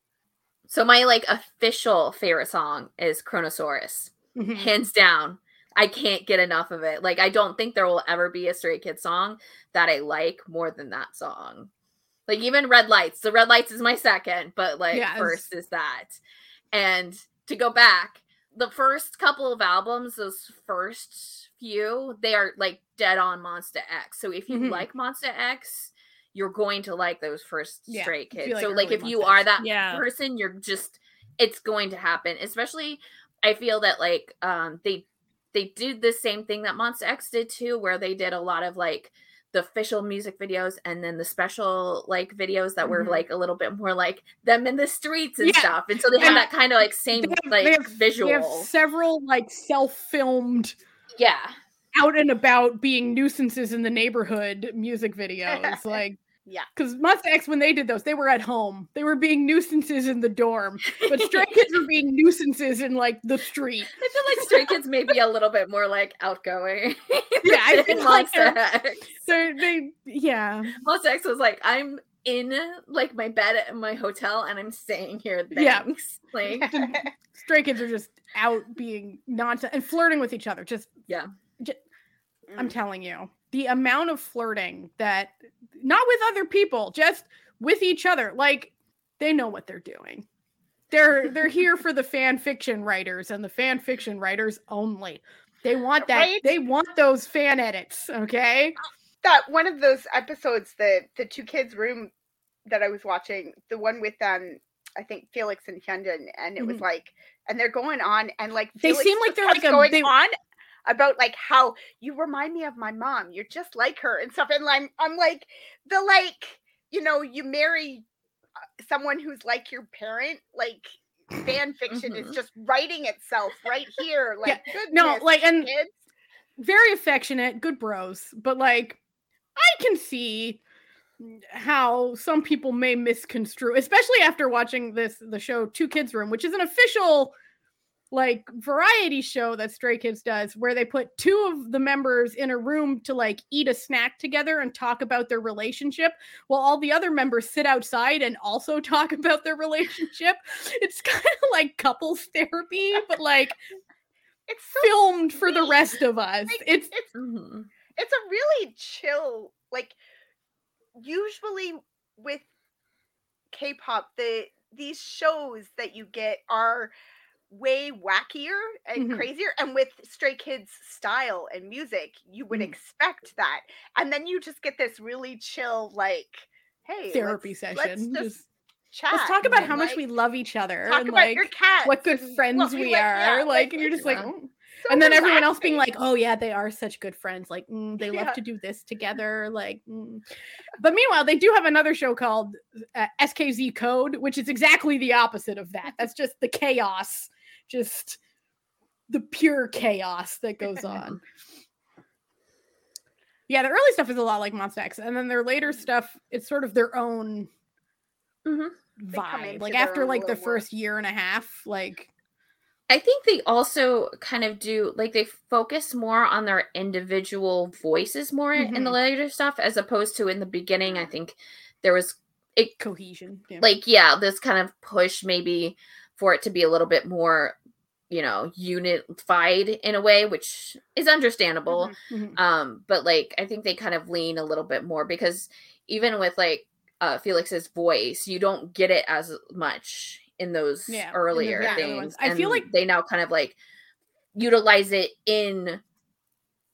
[SPEAKER 3] So my like official favorite song is Chronosaurus.
[SPEAKER 1] Mhm.
[SPEAKER 3] Hands down. I can't get enough of it. Like I don't think there will ever be a Stray Kid song that I like more than that song. Like even Red Lights. The Red Lights is my second, but like
[SPEAKER 1] Yes.
[SPEAKER 3] first is that. And to go back, the first couple of albums, those first few, they are like dead on Monsta X. So if you
[SPEAKER 1] Mhm.
[SPEAKER 3] like Monsta X, you're going to like those first
[SPEAKER 1] Yeah, you
[SPEAKER 3] Kids.
[SPEAKER 1] like
[SPEAKER 3] so like if you
[SPEAKER 1] Monsta
[SPEAKER 3] are that
[SPEAKER 4] Yeah.
[SPEAKER 3] person, you're just it's going to happen. Especially I feel that like um they they did the same thing that Monsta X did too, where they did a lot of like the official music videos and then the special like videos that were
[SPEAKER 1] Mhm.
[SPEAKER 3] like a little bit more like them in the streets and
[SPEAKER 1] Yeah.
[SPEAKER 3] stuff. And so they have that kind of like same
[SPEAKER 1] have-
[SPEAKER 3] like
[SPEAKER 1] they have-
[SPEAKER 3] visual.
[SPEAKER 1] They have several like self-filmed
[SPEAKER 3] yeah.
[SPEAKER 1] out and about being nuisances in the neighborhood music videos. like
[SPEAKER 2] Yeah.
[SPEAKER 1] because Monsta X when they did those, they were at home. They were being nuisances in the dorm. But Stray Kids were being nuisances in like the street.
[SPEAKER 3] I feel like Stray Kids may be a little bit more like outgoing.
[SPEAKER 1] Yeah, I
[SPEAKER 3] than
[SPEAKER 1] feel like
[SPEAKER 3] X.
[SPEAKER 1] So they yeah.
[SPEAKER 3] Monsta X was like, I'm in like my bed at my hotel and I'm staying here.
[SPEAKER 1] Yeah.
[SPEAKER 3] Thanks. Like
[SPEAKER 1] Stray Kids are just out being nonsense and flirting with each other. Just yeah. just I'm
[SPEAKER 2] Mm.
[SPEAKER 1] telling you, the amount of flirting that not with other people, just with each other. Like they know what they're doing. They're they're here for the fan fiction writers and the fan fiction writers only. They want that.
[SPEAKER 2] Right?
[SPEAKER 1] They want those fan edits. Okay.
[SPEAKER 2] that one of those episodes, the the two kids room that I was watching, the one with um I think Felix and Hyunjin, and it was
[SPEAKER 1] Mhm.
[SPEAKER 2] like, and they're going on and like
[SPEAKER 1] They
[SPEAKER 2] Felix
[SPEAKER 1] seem like they're like a-
[SPEAKER 2] going
[SPEAKER 1] they-
[SPEAKER 2] on about like how you remind me of my mom. You're just like her and stuff. And I'm I'm like the like you know you marry uh, someone who's like your parent like fan fiction is
[SPEAKER 3] Mhm.
[SPEAKER 2] just writing itself right here like
[SPEAKER 1] No,
[SPEAKER 2] goodness,
[SPEAKER 1] like and
[SPEAKER 2] kids
[SPEAKER 1] very affectionate, good bros, but like I can see how some people may misconstrue, especially after watching this the show Two Kids Room, which is an official like variety show that Stray Kids does where they put two of the members in a room to like eat a snack together and talk about their relationship while all the other members sit outside and also talk about their relationship. It's kind of like couples therapy, but like
[SPEAKER 2] it's so
[SPEAKER 1] filmed for the rest of us.
[SPEAKER 2] Like,
[SPEAKER 1] It's
[SPEAKER 2] it's
[SPEAKER 3] mhm.
[SPEAKER 2] it's a really chill like usually with k-pop the these shows that you get are way wackier and
[SPEAKER 1] Mhm.
[SPEAKER 2] crazier and with stray kids style and music you would
[SPEAKER 1] Mhm.
[SPEAKER 2] expect that and then you just get this really chill like hey
[SPEAKER 1] therapy
[SPEAKER 2] let's-
[SPEAKER 1] session.
[SPEAKER 2] let's just
[SPEAKER 1] Just,
[SPEAKER 2] chat
[SPEAKER 1] let's talk about how much we love each other
[SPEAKER 2] talk
[SPEAKER 1] and
[SPEAKER 2] about
[SPEAKER 1] like
[SPEAKER 2] your cats
[SPEAKER 1] what good friends we
[SPEAKER 2] like-
[SPEAKER 1] are.
[SPEAKER 2] yeah,
[SPEAKER 1] like, and you're just like, "Oh."
[SPEAKER 2] so
[SPEAKER 1] and then everyone else being like, "Oh yeah, they are such good friends. Like, mm, they love to do this together." Like, mm. but meanwhile, they do have another show called uh, SKZ Code, which is exactly the opposite of that. That's just the chaos, just the pure chaos that goes on. Yeah, the early stuff is a lot like Monsta X, and then their later stuff, it's sort of their own
[SPEAKER 3] Mhm.
[SPEAKER 1] Vibe. Like after like the
[SPEAKER 2] world.
[SPEAKER 1] first year and a half, like
[SPEAKER 3] I think they also kind of do like they focus more on their individual voices more in the
[SPEAKER 1] Mhm.
[SPEAKER 3] later stuff as opposed to in the beginning. I think there was it
[SPEAKER 1] cohesion. Yeah.
[SPEAKER 3] like yeah, this kind of push maybe for it to be a little bit more you know unified in a way which is understandable
[SPEAKER 1] Mhm.
[SPEAKER 3] um but like i think they kind of lean a little bit more because even with like uh felix's voice you don't get it as much in those
[SPEAKER 1] Yeah, in
[SPEAKER 3] earlier
[SPEAKER 1] other
[SPEAKER 3] things.
[SPEAKER 1] I feel like-
[SPEAKER 3] they now kind of like utilize it in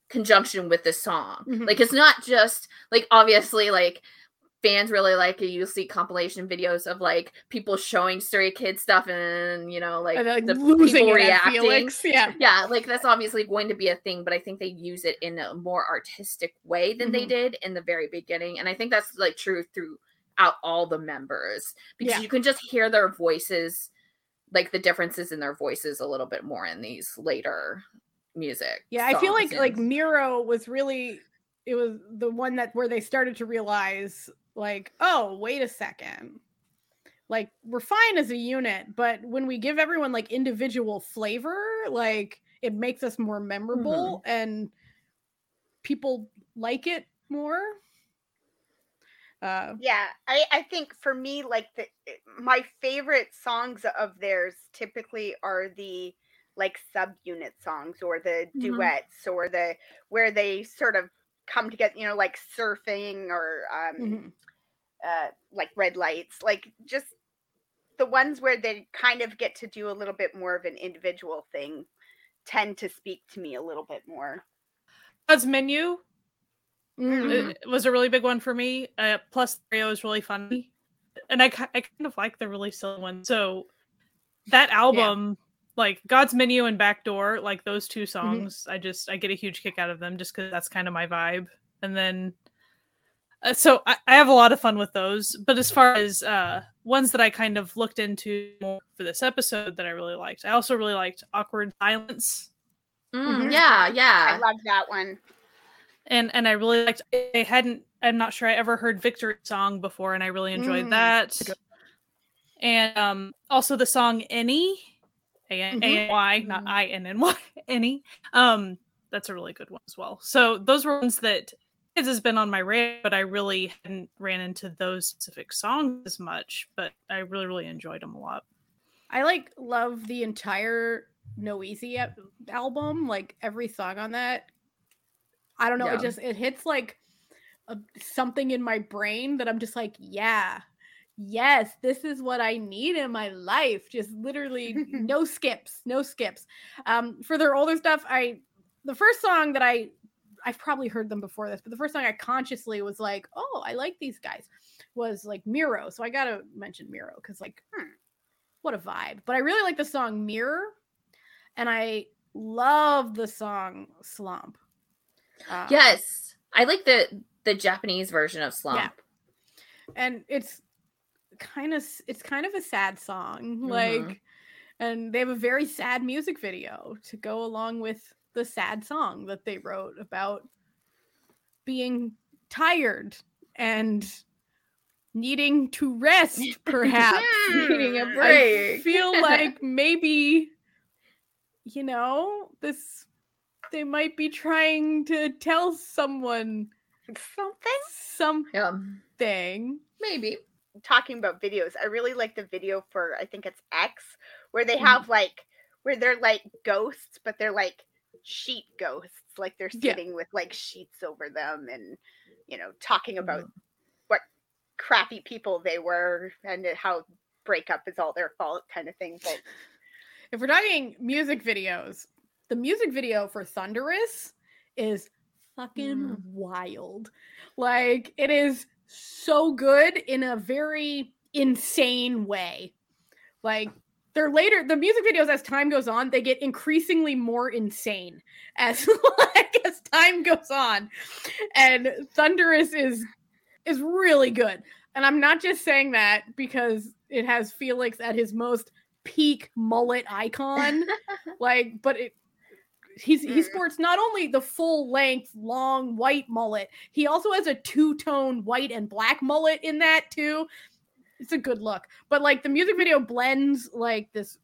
[SPEAKER 3] conjunction with the song
[SPEAKER 1] Mhm.
[SPEAKER 3] like it's not just like obviously like fans really like it you'll see compilation videos of like people showing stray kid stuff and you know like
[SPEAKER 1] And, like,
[SPEAKER 3] the
[SPEAKER 1] losing
[SPEAKER 3] people reacting
[SPEAKER 1] Felix. Yeah.
[SPEAKER 3] yeah like that's obviously going to be a thing but i think they use it in a more artistic way than they
[SPEAKER 1] Mhm.
[SPEAKER 3] did in the very beginning and i think that's like true throughout all the members because
[SPEAKER 1] Yeah.
[SPEAKER 3] you can just hear their voices like the differences in their voices a little bit more in these later music
[SPEAKER 1] Yeah, I feel like like MIROH was really it was the one that where they started to realize like, oh, wait a second. Like we're fine as a unit, but when we give everyone like individual flavor, like it makes us more memorable and people like it more. Uh
[SPEAKER 2] Yeah, I I think for me like the my favorite songs of theirs typically are the like subunit songs or the
[SPEAKER 3] Mhm.
[SPEAKER 2] duets or the where they sort of come together, you know, like surfing or um
[SPEAKER 1] mhm.
[SPEAKER 2] Uh like red lights, like just the ones where they kind of get to do a little bit more of an individual thing tend to speak to me a little bit more.
[SPEAKER 4] God's menu
[SPEAKER 1] Mhm.
[SPEAKER 4] it was a really big one for me. Uh, plus, Rio is really funny, and I, I kind of like the really silly one. So that album, like God's Menu and Backdoor, like those two songs, I just I get a huge kick out of them just because that's kind of my vibe. And then, uh, so I, I have a lot of fun with those. But as far as uh, ones that I kind of looked into more for this episode that I really liked, I also really liked Awkward Silence.
[SPEAKER 3] Mm,
[SPEAKER 1] Mhm.
[SPEAKER 3] yeah
[SPEAKER 2] I
[SPEAKER 3] yeah
[SPEAKER 2] love that one.
[SPEAKER 4] and and I really liked. I hadn't. I'm not sure I ever heard Victory song before, and I really enjoyed
[SPEAKER 1] Mm,
[SPEAKER 4] that. And um, also the song "Any," A N A N Y, not
[SPEAKER 1] Mhm.
[SPEAKER 4] I N N Y, any. Um, that's a really good one as well. So those were ones that Kids has been on my radar, but I really hadn't ran into those specific songs as much. But I really, really enjoyed them a lot.
[SPEAKER 1] I like love the entire No Easy album, like every song on that. I don't know,
[SPEAKER 3] Yeah.
[SPEAKER 1] it just it hits like a, something in my brain that I'm just like, yeah. Yes, this is what I need in my life. Just literally no skips, no skips. Um for their older stuff, I the first song that I I've probably heard them before this, but the first song I consciously was like, "Oh, I like these guys." was like MIROH. So I got to mention MIROH cuz like
[SPEAKER 2] Hmm.
[SPEAKER 1] what a vibe. But I really like the song Mirror, and I love the song Slump. Uh,
[SPEAKER 3] yes i like the the japanese version of slump
[SPEAKER 1] and it's kind of it's kind of a sad song,
[SPEAKER 3] Mhm.
[SPEAKER 1] like, and they have a very sad music video to go along with the sad song that they wrote about being tired and needing to rest, perhaps
[SPEAKER 3] needing a
[SPEAKER 2] break
[SPEAKER 1] I feel like maybe, you know, this they might be trying to tell someone
[SPEAKER 2] Something?
[SPEAKER 3] yeah
[SPEAKER 1] something.
[SPEAKER 3] maybe
[SPEAKER 2] talking about videos, I really like the video for I think it's X where they
[SPEAKER 1] Mhm.
[SPEAKER 2] have like where they're like ghosts, but they're like sheet ghosts. Like they're
[SPEAKER 1] Yeah.
[SPEAKER 2] sitting with like sheets over them and you know, talking about
[SPEAKER 3] Mhm.
[SPEAKER 2] what crappy people they were and how breakup is all their fault kind of thing. But
[SPEAKER 1] If we're talking music videos, the music video for Thunderous is fucking wild. Like it is so good in a very insane way. Like they're later the music videos as time goes on, they get increasingly more insane as like as time goes on. And Thunderous is is really good. And I'm not just saying that because it has Felix at his most peak mullet icon like but it he's he
[SPEAKER 2] Mm.
[SPEAKER 1] sports not only the full length long white mullet he also has a two-tone white and black mullet in that too it's a good look but like the music video blends like this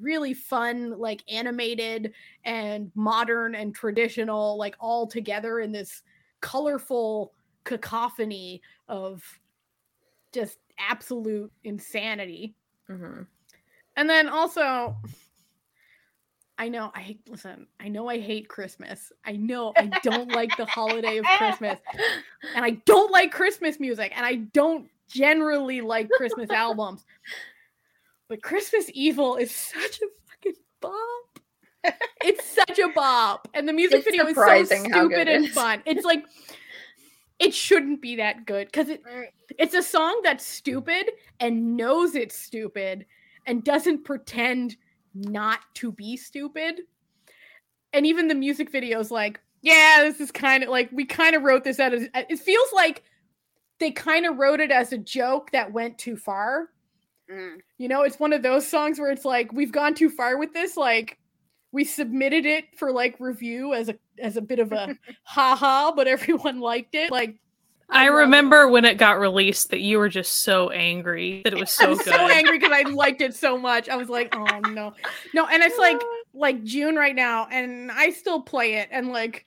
[SPEAKER 1] really fun like animated and modern and traditional like all together in this colorful cacophony of just absolute insanity
[SPEAKER 3] Mhm.
[SPEAKER 1] and then also I know I hate listen, I know I hate Christmas. I know I don't like the holiday of Christmas. And I don't like Christmas music and I don't generally like Christmas albums. But Christmas EveL is such a fucking bop. It's such a bop. And the music
[SPEAKER 3] It's
[SPEAKER 1] video is so
[SPEAKER 3] surprising how good
[SPEAKER 1] stupid and
[SPEAKER 3] is.
[SPEAKER 1] fun. It's like it shouldn't be that good because it it's a song that's stupid and knows it's stupid and doesn't pretend not to be stupid. And even the music video is like, yeah, this is kind of like we kind of wrote this out as it feels like they kind of wrote it as a joke that went too far.
[SPEAKER 2] Mm.
[SPEAKER 1] You know, it's one of those songs where it's like we've gone too far with this. Like we submitted it for like review as a as a bit of a haha, but everyone liked it. Like
[SPEAKER 4] I
[SPEAKER 1] love it.
[SPEAKER 4] remember when it got released that you were just so angry that it was so
[SPEAKER 1] I'm
[SPEAKER 4] good.
[SPEAKER 1] so angry because I liked it so much. I was like, oh no, no, and it's like like June right now, and I still play it, and like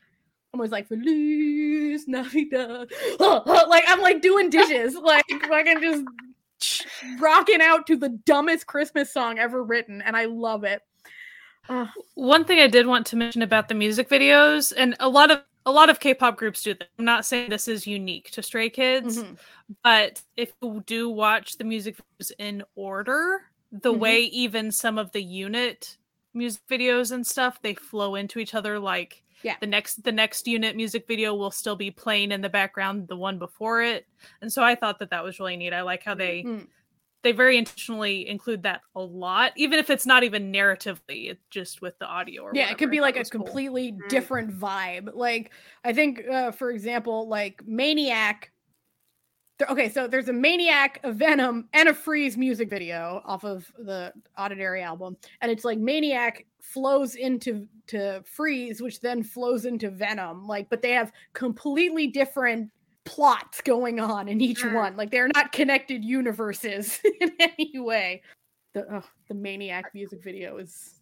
[SPEAKER 1] I'm always like Feliz Navidad, like I'm like doing dishes, like fucking just rocking out to the dumbest Christmas song ever written, and I love it.
[SPEAKER 4] One thing I did want to mention about the music videos, and a lot of a lot of K-pop groups do that. I'm not saying this is unique to Stray Kids,
[SPEAKER 1] Mhm.
[SPEAKER 4] but if you do watch the music videos in order, the
[SPEAKER 1] Mhm.
[SPEAKER 4] way even some of the unit music videos and stuff they flow into each other like
[SPEAKER 1] Yeah.
[SPEAKER 4] the next the next unit music video will still be playing in the background the one before it and so i thought that that was really neat i like how they
[SPEAKER 1] Mm.
[SPEAKER 4] they very intentionally include that a lot even if it's not even narratively it's just with the audio or
[SPEAKER 1] yeah, it
[SPEAKER 4] whatever.
[SPEAKER 1] could be like a
[SPEAKER 4] was cool.
[SPEAKER 1] completely
[SPEAKER 2] Mm.
[SPEAKER 1] different vibe. Like I think, uh, for example, like Maniac. Okay, so there's a Maniac, a Venom, and a Freeze music video off of the Oddinary album, and it's like Maniac flows into to Freeze, which then flows into Venom. Like, but they have completely different plots going on in each
[SPEAKER 2] Mm.
[SPEAKER 1] one. Like they're not connected universes in any way. The oh, the Maniac music video is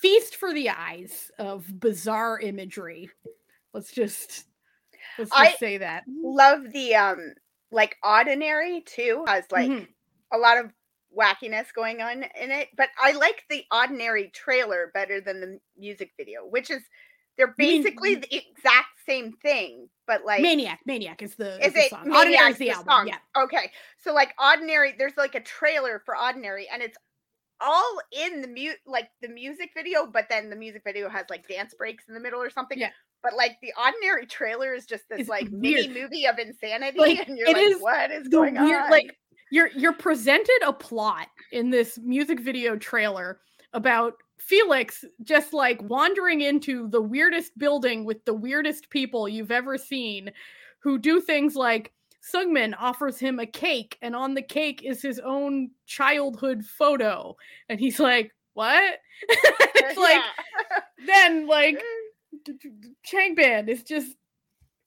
[SPEAKER 1] feast for the eyes of bizarre imagery. Let's just let's just
[SPEAKER 2] I-
[SPEAKER 1] say that.
[SPEAKER 2] Love the um like Oddinary too has like
[SPEAKER 1] Mhm.
[SPEAKER 2] a lot of wackiness going on in it, but I like the Oddinary trailer better than the music video, which is they're
[SPEAKER 1] You mean-
[SPEAKER 2] basically the exact same thing, but like
[SPEAKER 1] Maniac, Maniac is the,
[SPEAKER 2] is
[SPEAKER 1] the
[SPEAKER 2] it
[SPEAKER 1] song.
[SPEAKER 2] Maniac,
[SPEAKER 1] is the,
[SPEAKER 2] the
[SPEAKER 1] album.
[SPEAKER 2] song?
[SPEAKER 1] Yeah.
[SPEAKER 2] Okay. So like Oddinary, there's like a trailer for Oddinary, and it's all in the mute like the music video, but then the music video has like dance breaks in the middle or something.
[SPEAKER 1] Yeah.
[SPEAKER 2] But like the Oddinary trailer is just this
[SPEAKER 1] It's
[SPEAKER 2] like mini movie of insanity,
[SPEAKER 1] Like,
[SPEAKER 2] and you're
[SPEAKER 1] it
[SPEAKER 2] like,
[SPEAKER 1] is
[SPEAKER 2] what is going
[SPEAKER 1] weird-
[SPEAKER 2] on?
[SPEAKER 1] like, You're you're presented a plot in this music video trailer about Felix just like wandering into the weirdest building with the weirdest people you've ever seen who do things like Sungmin offers him a cake, and on the cake is his own childhood photo. And he's like, What? it's like, then like Changbin is just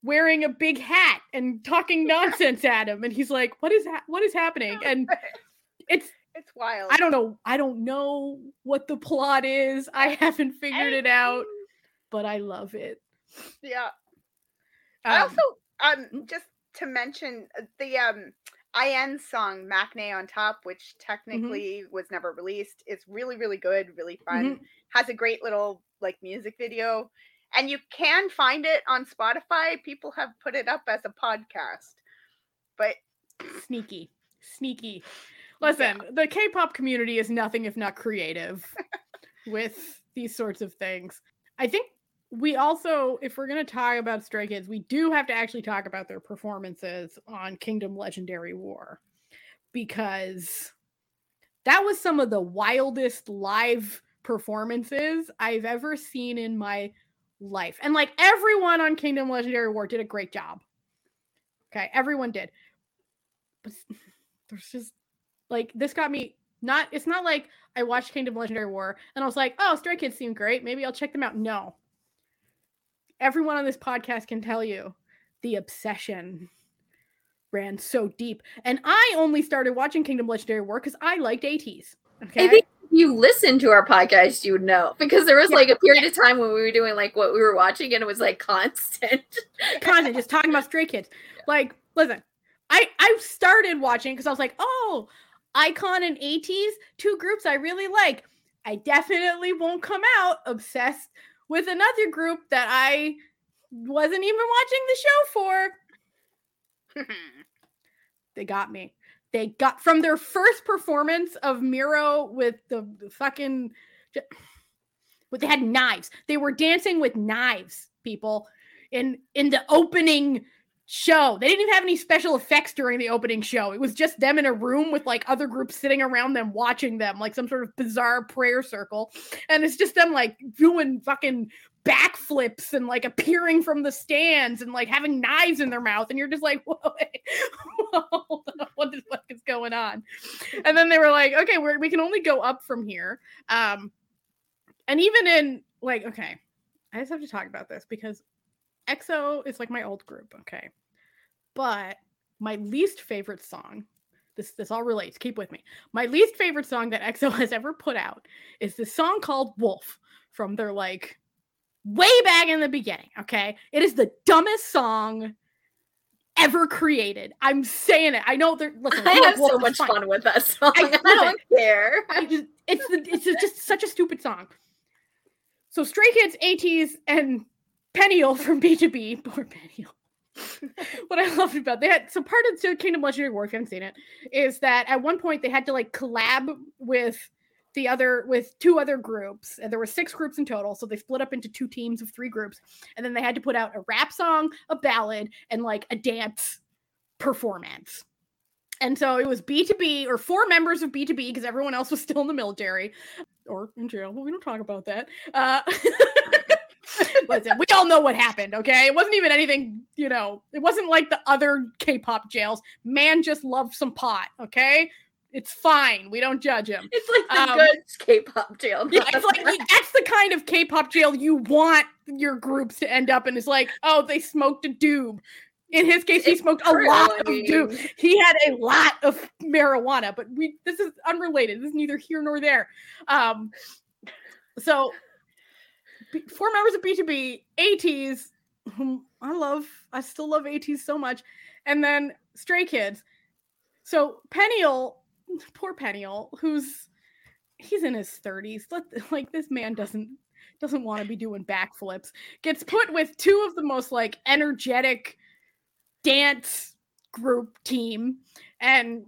[SPEAKER 1] wearing a big hat and talking nonsense at him, and he's like, "What is ha- what is happening?" And it's
[SPEAKER 2] it's wild.
[SPEAKER 1] I don't know I don't know what the plot is. I haven't figured it out, but I love it.
[SPEAKER 2] Yeah. I
[SPEAKER 1] Um,
[SPEAKER 2] also um
[SPEAKER 1] mm.
[SPEAKER 2] just to mention uh, the um IN song Maknae on Top, which
[SPEAKER 1] Mm-hmm.
[SPEAKER 2] technically was never released, is really, really good, really fun.
[SPEAKER 1] Mm-hmm.
[SPEAKER 2] Has a great little like music video. And you can find it on Spotify. People have put it up as a podcast. But
[SPEAKER 1] sneaky, sneaky. Listen, the K-pop community is nothing if not creative with these sorts of things. I think we also, if we're going to talk about Stray Kids, we do have to actually talk about their performances on Kingdom Legendary War because that was some of the wildest live performances I've ever seen in my life. And like everyone on Kingdom Legendary War did a great job. Okay, everyone did. But there's just like this got me not it's not like I watched Kingdom Legendary War and I was like, "Oh, Stray Kids seem great. Maybe I'll check them out." No. Everyone on this podcast can tell you the obsession ran so deep. And I only started watching Kingdom Legendary War cuz I liked ATEEZ. Okay?
[SPEAKER 3] I think if you listen to our podcast, you would know because there was
[SPEAKER 1] Yeah,
[SPEAKER 3] like a period of time when we were doing like what we were watching, and it was like constant.
[SPEAKER 1] constant, just talking about stray kids like listen i i started watching because i was like oh iKON and ATEEZ two groups i really like I definitely won't come out obsessed with another group that I wasn't even watching the show for. They got me. They got from their first performance of Miro with the, the fucking. They had knives. They were dancing with knives, people, in in the opening show. They didn't even have any special effects during the opening show. It was just them in a room with like other groups sitting around them watching them, like some sort of bizarre prayer circle. And it's just them like doing fucking backflips and like appearing from the stands and like having knives in their mouth. And you're just like, whoa, whoa, what the fuck is going on? And then they were like, okay, we're, we can only go up from here. Um, and even in like, okay, I just have to talk about this because EXO is like my old group, okay. But my least favorite song, this this all relates. Keep with me. My least favorite song that EXO has ever put out is the song called Wolf from their like way back in the beginning. Okay, it is the dumbest song ever created. I'm saying it. I know they're. Listen,
[SPEAKER 3] I have so much
[SPEAKER 1] fine.
[SPEAKER 3] fun with that song.
[SPEAKER 1] I
[SPEAKER 3] I, don't care.
[SPEAKER 1] I just, it's the, it's just such a stupid song. So Stray Kids, ATEEZ, and Peniel from BTOB, poor Peniel. what I loved about they had so part of so Kingdom Legendary War, if you haven't seen it, is that at one point they had to like collab with the other with two other groups, and there were six groups in total. So they split up into two teams of three groups, and then they had to put out a rap song, a ballad, and like a dance performance. And so it was BTOB or four members of BTOB because everyone else was still in the military or in jail. But we don't talk about that. Uh, listen, we all know what happened, okay? It wasn't even anything, you know, it wasn't like the other K pop jails. Man just loved some pot, okay? It's fine. We don't judge him.
[SPEAKER 3] It's like the
[SPEAKER 1] Um,
[SPEAKER 3] good K-pop jail.
[SPEAKER 1] Yeah, it's like that's the kind of K-pop jail you want your groups to end up in. It's like, oh, they smoked a doob. In his case, he
[SPEAKER 3] It's
[SPEAKER 1] smoked a lot of doob. He had a lot of marijuana, but we this is unrelated. This is neither here nor there. Um, so B- four members of BTOB, ATEEZ, whom I love. I still love ATEEZ so much, and then Stray Kids. So Peniel, poor Peniel, who's he's in his 30s. Let like this man doesn't doesn't want to be doing backflips. Gets put with two of the most like energetic dance group team and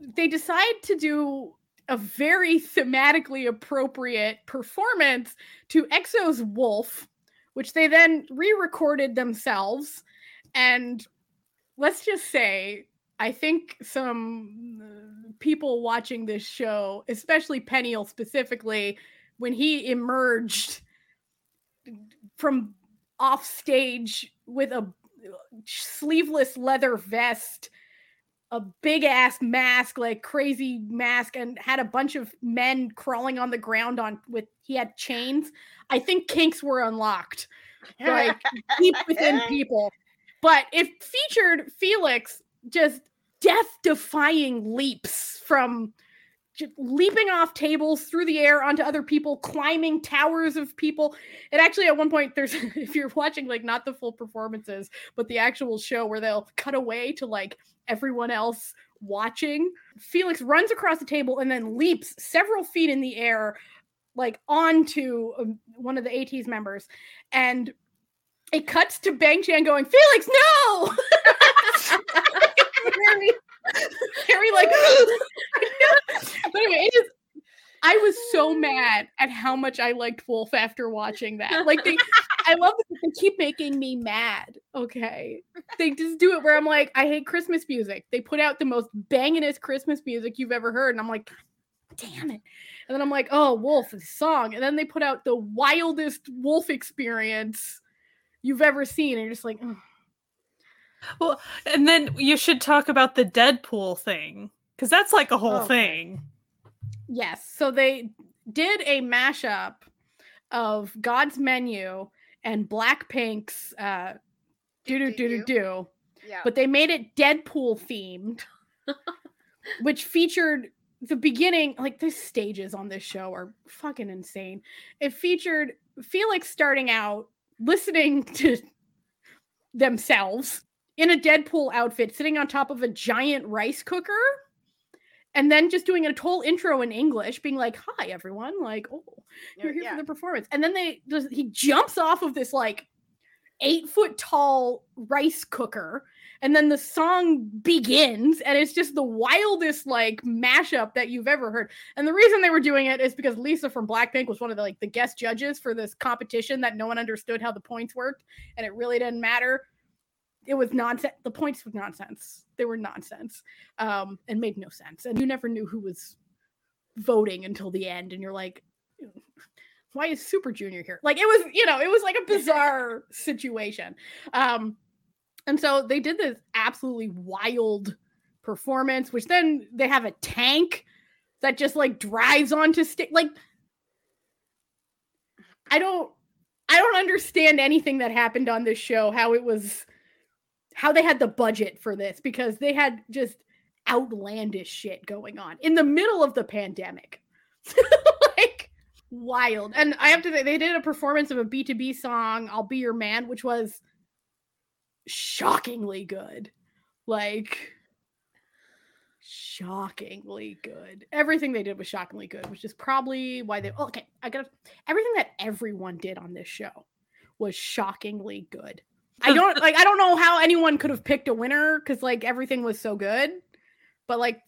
[SPEAKER 1] they decide to do a very thematically appropriate performance to EXO's Wolf, which they then re-recorded themselves and let's just say I think some people watching this show, especially Peniel specifically, when he emerged from off stage with a sleeveless leather vest, a big ass mask, like crazy mask, and had a bunch of men crawling on the ground on with he had chains. I think kinks were unlocked like deep within people. But it featured Felix just death defying leaps from leaping off tables through the air onto other people, climbing towers of people. And actually, at one point, there's if you're watching like not the full performances, but the actual show where they'll cut away to like everyone else watching. Felix runs across the table and then leaps several feet in the air, like onto um, one of the ATEEZ members. And it cuts to Bang Chan going, Felix, no! very, very like, but anyway, it is. I was so mad at how much I liked Wolf after watching that. Like they, I love that they keep making me mad. Okay, they just do it where I'm like, I hate Christmas music. They put out the most bangingest Christmas music you've ever heard, and I'm like, damn it. And then I'm like, oh, Wolf, the song. And then they put out the wildest Wolf experience you've ever seen, and you're just like.
[SPEAKER 4] Well, and then you should talk about the Deadpool thing because that's like a whole
[SPEAKER 1] Okay.
[SPEAKER 4] thing.
[SPEAKER 1] Yes. So they did a mashup of God's Menu and Blackpink's uh do do do do do,
[SPEAKER 2] yeah.
[SPEAKER 1] but they made it Deadpool themed, which featured the beginning. Like the stages on this show are fucking insane. It featured Felix starting out listening to themselves in a Deadpool outfit, sitting on top of a giant rice cooker. and then just doing a total intro in English, being like, "Hi, everyone!" Like, "Oh, you're here
[SPEAKER 2] yeah.
[SPEAKER 1] for the performance," and then they just he jumps off of this like eight foot tall rice cooker, and then the song begins, and it's just the wildest like mashup that you've ever heard. And the reason they were doing it is because Lisa from Blackpink was one of the like the guest judges for this competition that no one understood how the points worked, and it really didn't matter. It was nonsense. The points were nonsense. They were nonsense, um, and made no sense. And you never knew who was voting until the end, and you're like, why is Super Junior here? Like it was, you know, it was like a bizarre situation. Um, and so they did this absolutely wild performance, which then they have a tank that just like drives onto stick. Like, I don't, I don't understand anything that happened on this show. How it was, how they had the budget for this because they had just outlandish shit going on in the middle of the pandemic. like wild. And I have to say, they did a performance of a BTOB song, I'll Be Your Man, which was shockingly good. Like, shockingly good. Everything they did was shockingly good, which is probably why they. oh, Okay, I got everything that everyone did on this show was shockingly good. I don't like. I don't know how anyone could have picked a winner because like everything was so good, but like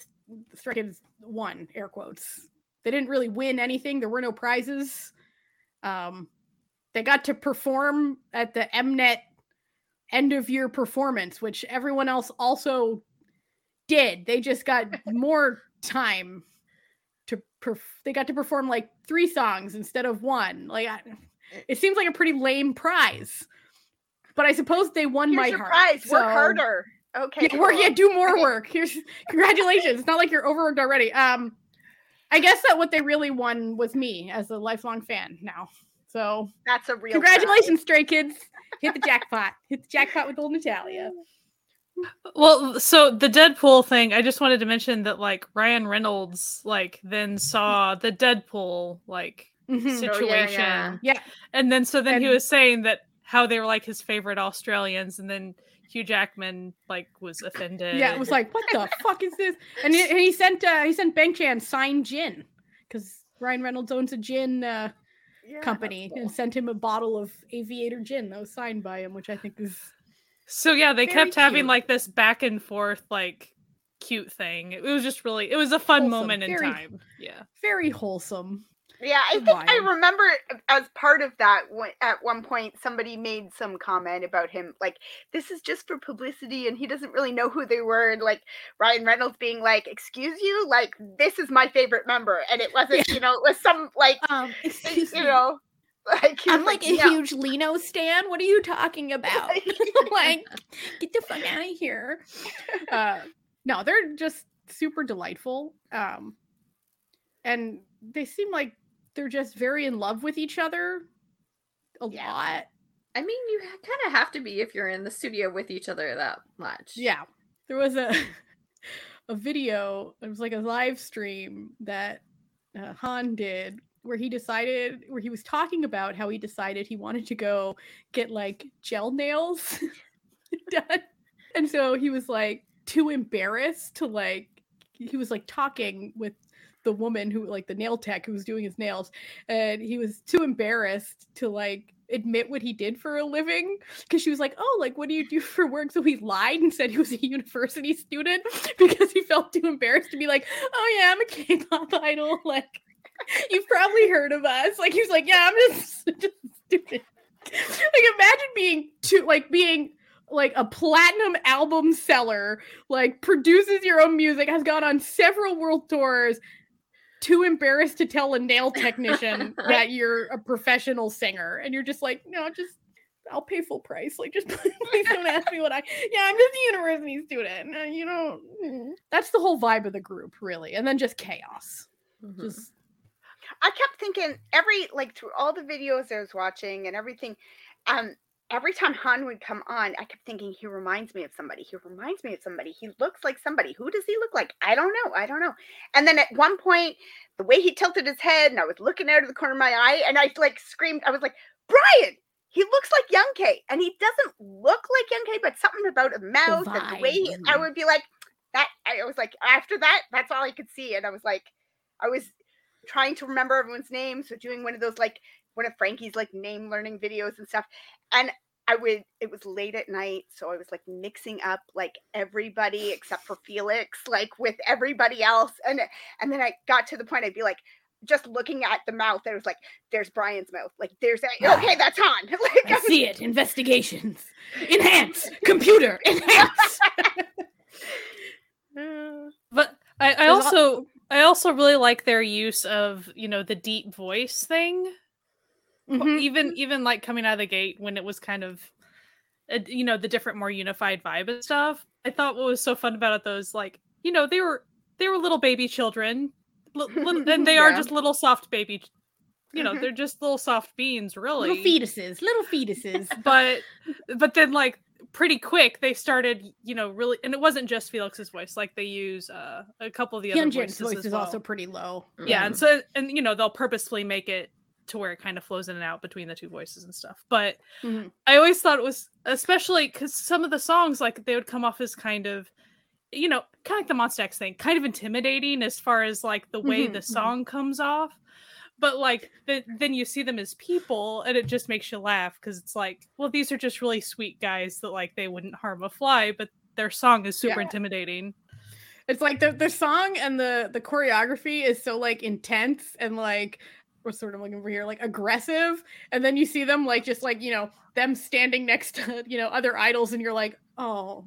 [SPEAKER 1] Stray Kids won air quotes. They didn't really win anything. There were no prizes. Um, they got to perform at the Mnet end of year performance, which everyone else also did. They just got more time to. Perf- they got to perform like three songs instead of one. Like, I, it seems like a pretty lame prize. But I suppose they won
[SPEAKER 2] Here's
[SPEAKER 1] my
[SPEAKER 2] your
[SPEAKER 1] heart.
[SPEAKER 2] prize. Work harder. Okay.
[SPEAKER 1] yeah, work, yeah, do more work. Here's congratulations. It's not like you're overworked already. Um, I guess that what they really won was me as a lifelong fan now. So
[SPEAKER 2] That's a real.
[SPEAKER 1] congratulations, Stray Kids. Hit the jackpot. Hit the jackpot with old Natalia.
[SPEAKER 4] Well, so the Deadpool thing, I just wanted to mention that like Ryan Reynolds like then saw the Deadpool like
[SPEAKER 1] Mhm.
[SPEAKER 2] Oh, yeah,
[SPEAKER 4] situation.
[SPEAKER 2] yeah.
[SPEAKER 1] Yeah.
[SPEAKER 4] And then so then he was saying that how they were like his favorite Australians and then Hugh Jackman like was offended.
[SPEAKER 1] Yeah, it was like, what the fuck is this? And he, and he sent uh he sent Bang Chan signed gin because Ryan Reynolds owns a gin uh,
[SPEAKER 2] Yeah,
[SPEAKER 1] company
[SPEAKER 2] cool.
[SPEAKER 1] and sent him a bottle of Aviator gin that was signed by him, which I think is
[SPEAKER 4] So yeah, they
[SPEAKER 1] Very
[SPEAKER 4] kept having like this back and forth like cute thing. It was just really it was a fun
[SPEAKER 1] Wholesome,
[SPEAKER 4] moment in time. Yeah.
[SPEAKER 1] very wholesome.
[SPEAKER 2] Yeah, I think I remember as part of that when, at one point somebody made some comment about him like this is just for publicity and he doesn't really know who they were and like Ryan Reynolds being like excuse you like this is my favorite member and it wasn't you know it was some like
[SPEAKER 1] Um, excuse
[SPEAKER 2] you
[SPEAKER 1] me.
[SPEAKER 2] know like
[SPEAKER 1] I'm
[SPEAKER 2] was
[SPEAKER 1] like a
[SPEAKER 2] "No."
[SPEAKER 1] huge Lee Know stan. What are you talking about? like, get the fuck out of here. Uh, no, they're just super delightful. Um, and they seem like they're just very in love with each other a
[SPEAKER 2] Yeah.
[SPEAKER 1] lot.
[SPEAKER 3] I mean, you kind of have to be if you're in the studio with each other that much.
[SPEAKER 1] Yeah. There was a a video, it was like a live stream that uh, Han did where he decided where he was talking about how he decided he wanted to go get like gel nails done. And so he was like too embarrassed to like he was like talking with the woman who like the nail tech who was doing his nails and he was too embarrassed to like admit what he did for a living because she was like oh like what do you do for work? So he lied and said he was a university student because he felt too embarrassed to be like oh yeah i'm a k-pop idol like you've probably heard of us. Like he was like yeah i'm just, just stupid. Like imagine being too like being like a platinum album seller like produces your own music has gone on several world tours too embarrassed to tell a nail technician that you're a professional singer. And you're just like no just i'll pay full price. Like just please don't ask me what i yeah i'm just a university student. Uh, you know mm. that's the whole vibe of the group really. And then just chaos.
[SPEAKER 3] Mhm.
[SPEAKER 1] just
[SPEAKER 2] I kept thinking every like through all the videos I was watching and everything, um, every time Han would come on, I kept thinking he reminds me of somebody. He reminds me of somebody. He looks like somebody. Who does he look like? I don't know. I don't know. And then at one point, the way he tilted his head, and I was looking out of the corner of my eye, and I like screamed. I was like, Brian. He looks like Young K, and he doesn't look like Young K, but something about a mouth and the way he, I would be like, that I was like after that, that's all I could see. And I was like, I was trying to remember everyone's names, so doing one of those like one of Frankie's like name learning videos and stuff. And I would it was late at night, so I was like mixing up like everybody except for Felix, like with everybody else. And and then I got to the point I'd be like, just looking at the mouth, there was like, there's Brian's mouth. Like, there's that. Okay, that's on. like,
[SPEAKER 1] I see it. Investigations. Enhance. Computer. Enhance.
[SPEAKER 4] But I, I also I also really like their use of you know the deep voice thing.
[SPEAKER 1] Mhm.
[SPEAKER 4] Even even like coming out of the gate when it was kind of, you know, the different more unified vibe and stuff. I thought what was so fun about it those like you know they were they were little baby children, li- and they are just little soft baby. You know, they're just little soft beans, really.
[SPEAKER 1] Little fetuses. Little fetuses.
[SPEAKER 4] but but then like pretty quick they started you know really and it wasn't just felix's voice like they use uh a couple of the other voices
[SPEAKER 1] voice
[SPEAKER 4] as
[SPEAKER 1] is also pretty low.
[SPEAKER 4] yeah and so and you know they'll purposefully make it to where it kind of flows in and out between the two voices and stuff but
[SPEAKER 1] Mhm.
[SPEAKER 4] i always thought it was especially because some of the songs like they would come off as kind of you know kind of like the Monsta X thing kind of intimidating as far as like the way
[SPEAKER 1] Mhm,
[SPEAKER 4] the
[SPEAKER 1] mhm.
[SPEAKER 4] song comes off but like th- then you see them as people and it just makes you laugh because it's like well these are just really sweet guys that like they wouldn't harm a fly but their song is super
[SPEAKER 1] Yeah.
[SPEAKER 4] intimidating
[SPEAKER 1] It's like the, the song and the the choreography is so like intense and like we're sort of looking over here like aggressive and then you see them like just like you know them standing next to you know other idols and you're like oh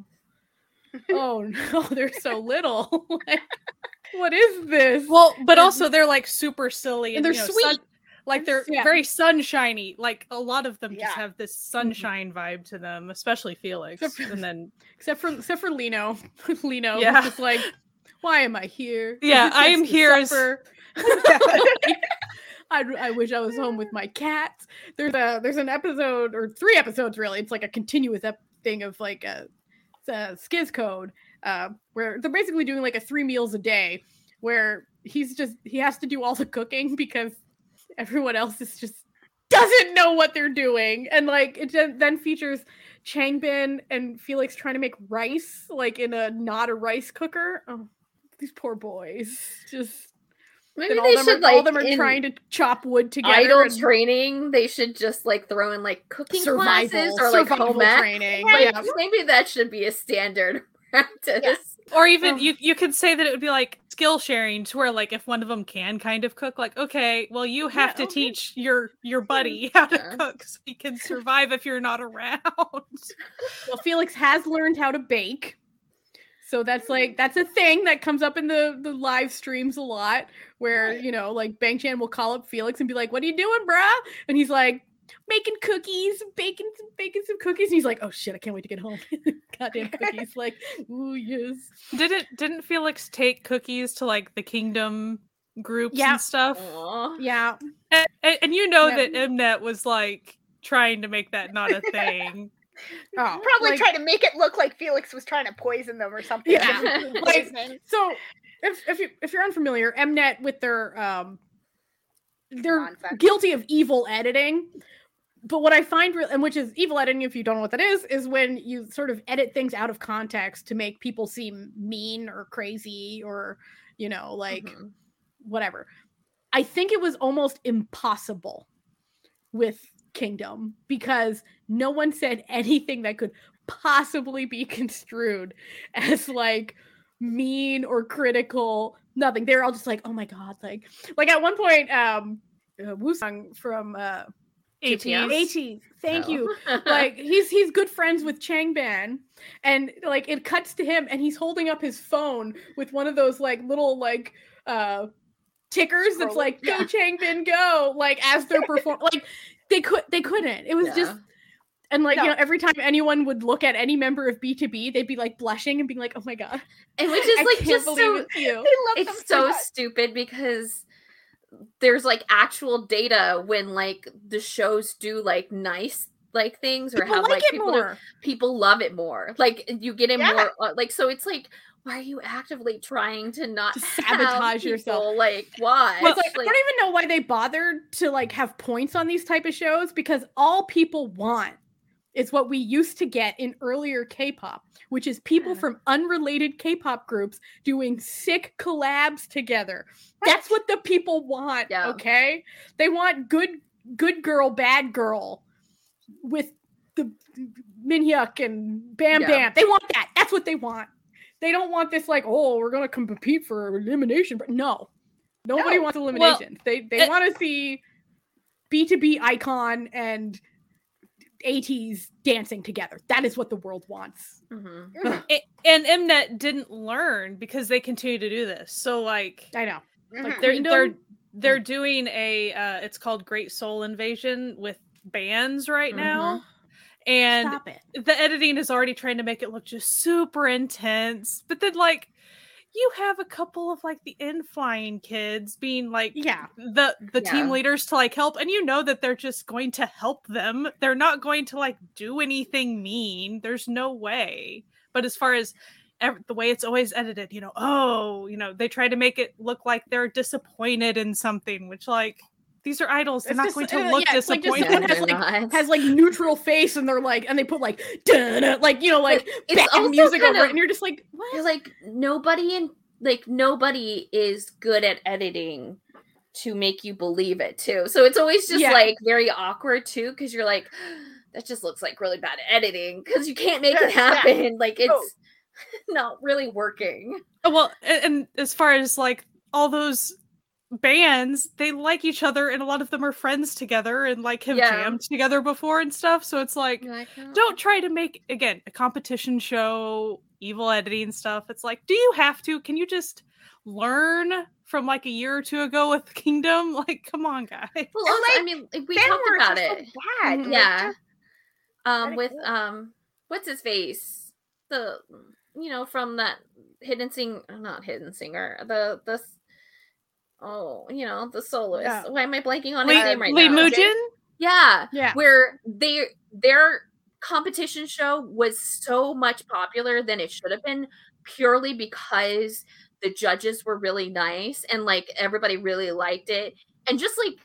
[SPEAKER 1] oh no they're so little. Like, what is this?
[SPEAKER 4] Well but also they're like super silly
[SPEAKER 1] and
[SPEAKER 4] and,
[SPEAKER 1] they're
[SPEAKER 4] you know,
[SPEAKER 1] sweet.
[SPEAKER 4] sun- like they're
[SPEAKER 1] Yeah.
[SPEAKER 4] very sunshiny like a lot of them just have this mm-hmm. sunshine vibe to them especially felix
[SPEAKER 1] for-
[SPEAKER 4] and then
[SPEAKER 1] except for except for Lee Know. Lino
[SPEAKER 4] Yeah.
[SPEAKER 1] yeah just like why am I here?
[SPEAKER 4] Yeah, I am here as-
[SPEAKER 1] supper? I, I wish I was home with my cats. There's a there's an episode or three episodes really. It's like a continuous ep- thing of like a, a SKZ Code uh, where they're basically doing like a three meals a day where he's just he has to do all the cooking because everyone else is just doesn't know what they're doing and like it then features Changbin and Felix trying to make rice like in a not a rice cooker. Oh, these poor boys just
[SPEAKER 3] Maybe
[SPEAKER 1] all
[SPEAKER 3] they should
[SPEAKER 1] are,
[SPEAKER 3] like
[SPEAKER 1] all of them are
[SPEAKER 3] in
[SPEAKER 1] trying to chop wood together.
[SPEAKER 3] idol
[SPEAKER 1] and
[SPEAKER 3] training. They should just like throw in like cooking classes or like
[SPEAKER 1] survival
[SPEAKER 3] home
[SPEAKER 1] training.
[SPEAKER 3] Like,
[SPEAKER 1] yeah.
[SPEAKER 3] maybe that should be a standard practice.
[SPEAKER 4] or even
[SPEAKER 1] Oh.
[SPEAKER 4] you you could say that it would be like skill sharing to where like if one of them can kind of cook like okay well you have
[SPEAKER 1] Yeah,
[SPEAKER 4] to
[SPEAKER 1] okay.
[SPEAKER 4] teach your your buddy how to
[SPEAKER 3] Yeah.
[SPEAKER 4] cook so he can survive if you're not around
[SPEAKER 1] Well, Felix has learned how to bake. So that's like that's a thing that comes up in the the live streams a lot where, you know, like Bang Chan will call up Felix and be like, "What are you doing, bruh?" And he's like, "Making cookies, baking some baking some cookies." And he's like, "Oh shit, I can't wait to get home." Goddamn cookies like, "Ooh, yes."
[SPEAKER 4] didn't didn't felix take cookies to like the kingdom groups
[SPEAKER 1] Yeah.
[SPEAKER 4] and stuff
[SPEAKER 3] Aw.
[SPEAKER 1] Yeah.
[SPEAKER 4] and, and, and you know
[SPEAKER 1] Yeah.
[SPEAKER 4] that mnet was like trying to make that not a thing
[SPEAKER 1] Oh,
[SPEAKER 2] Probably
[SPEAKER 1] like-
[SPEAKER 2] try to make it look like Felix was trying to poison them or something.
[SPEAKER 1] Yeah. Like- So, if if you if you're unfamiliar, Mnet with their um, they're
[SPEAKER 2] Nonsense.
[SPEAKER 1] guilty of evil editing. But what I find, real and which is evil editing, if you don't know what that is, is when you sort of edit things out of context to make people seem mean or crazy or you know like
[SPEAKER 3] Mhm.
[SPEAKER 1] whatever. I think it was almost impossible with Kingdom because no one said anything that could possibly be construed as like mean or critical. Nothing. They're all just like, oh my god, like like at one point, um uh, Wooyoung from uh? AT, thank
[SPEAKER 3] Oh.
[SPEAKER 1] you. Like he's he's good friends with Changbin, and like it cuts to him, and he's holding up his phone with one of those like little like uh tickers that's like go
[SPEAKER 2] yeah.
[SPEAKER 1] Changbin go like as they're perform like they could they couldn't. It was just and like you know every time anyone would look at any member of BTOB, they'd be like blushing and being like, "Oh my god,
[SPEAKER 3] and which is like just so
[SPEAKER 1] it's you."
[SPEAKER 2] They love them
[SPEAKER 3] it's so
[SPEAKER 2] much.
[SPEAKER 3] stupid because there's like actual data when like the shows do like nice like things or
[SPEAKER 1] People
[SPEAKER 3] have
[SPEAKER 1] like
[SPEAKER 3] like people do-
[SPEAKER 1] more.
[SPEAKER 3] people love it more like you get it
[SPEAKER 2] Yeah.
[SPEAKER 3] more uh, like so it's like why are you actively trying to not
[SPEAKER 1] To sabotage yourself.
[SPEAKER 3] like why
[SPEAKER 1] Well, it's like, I don't even know why they bothered to like have points on these type of shows because all people want is what we used to get in earlier K-pop, which is people
[SPEAKER 3] Yeah.
[SPEAKER 1] from unrelated K-pop groups doing sick collabs together. That's what the people want,
[SPEAKER 3] Yeah.
[SPEAKER 1] okay? They want good good girl, bad girl with the Minhyuk and Bam
[SPEAKER 3] Yeah.
[SPEAKER 1] Bam. They want that. That's what they want. They don't want this like, oh, we're gonna compete for elimination. But no, nobody
[SPEAKER 2] No.
[SPEAKER 1] wants elimination. they they
[SPEAKER 4] it-
[SPEAKER 1] want to see B two B iKON and ATEEZ dancing together. That is what the world wants.
[SPEAKER 3] Mhm.
[SPEAKER 4] A- and Mnet didn't learn because they continue to do this. So like
[SPEAKER 1] I know. Like
[SPEAKER 2] Mhm.
[SPEAKER 4] they're
[SPEAKER 1] Queendom?
[SPEAKER 4] they're they're doing a uh it's called Great Seoul Invasion with bands right now. And the editing is already trying to make it look just super intense. But then like you have a couple of like the N.Flying kids being like
[SPEAKER 1] Yeah.
[SPEAKER 4] the the team leaders to like help and you know that they're just going to help them they're not going to like do anything mean there's no way but as far as ev- the way it's always edited you know oh you know they try to make it look like they're disappointed in something which like these are idols they're
[SPEAKER 1] It's
[SPEAKER 4] not
[SPEAKER 1] just-
[SPEAKER 4] going to
[SPEAKER 1] uh,
[SPEAKER 4] look
[SPEAKER 1] yeah, it's like just
[SPEAKER 4] disappointed
[SPEAKER 3] Yeah,
[SPEAKER 1] has like has like neutral face and they're like and they put like "Dun-dun," like you know like
[SPEAKER 3] it's
[SPEAKER 1] bad music
[SPEAKER 3] kind
[SPEAKER 1] over
[SPEAKER 3] of-
[SPEAKER 1] it and you're just like what
[SPEAKER 3] like nobody in like nobody is good at editing to make you believe it too. So it's always just
[SPEAKER 1] Yeah.
[SPEAKER 3] like very awkward too because you're like that just looks like really bad editing because you can't make it
[SPEAKER 2] Yeah.
[SPEAKER 3] happen. Like
[SPEAKER 2] Oh.
[SPEAKER 3] it's not really working.
[SPEAKER 4] Oh, well and, and as far as like all those bands they like each other and a lot of them are friends together and like have
[SPEAKER 3] Yeah.
[SPEAKER 4] jammed together before and stuff so it's like
[SPEAKER 3] You're like,
[SPEAKER 4] don't try to make again a competition show evil editing stuff it's like do you have to can you just learn from like a year or two ago with kingdom like come on guys
[SPEAKER 3] Well,
[SPEAKER 2] And,
[SPEAKER 3] also, I mean, like, we
[SPEAKER 2] Fan
[SPEAKER 3] talked about
[SPEAKER 2] are so
[SPEAKER 3] it.
[SPEAKER 2] bad.
[SPEAKER 1] Mhm.
[SPEAKER 2] like,
[SPEAKER 3] yeah.
[SPEAKER 2] just-
[SPEAKER 3] Um, with
[SPEAKER 2] go.
[SPEAKER 3] um, what's his face? The you know from that hidden sing, not hidden singer. The the s- oh, you know the soloist.
[SPEAKER 1] Yeah.
[SPEAKER 3] Why am I blanking on his name right
[SPEAKER 4] Lee
[SPEAKER 3] now?
[SPEAKER 4] Mujin?
[SPEAKER 3] Yeah,
[SPEAKER 1] yeah
[SPEAKER 3] where they their competition show was so much popular than it should have been purely because the judges were really nice and like everybody really liked it and just like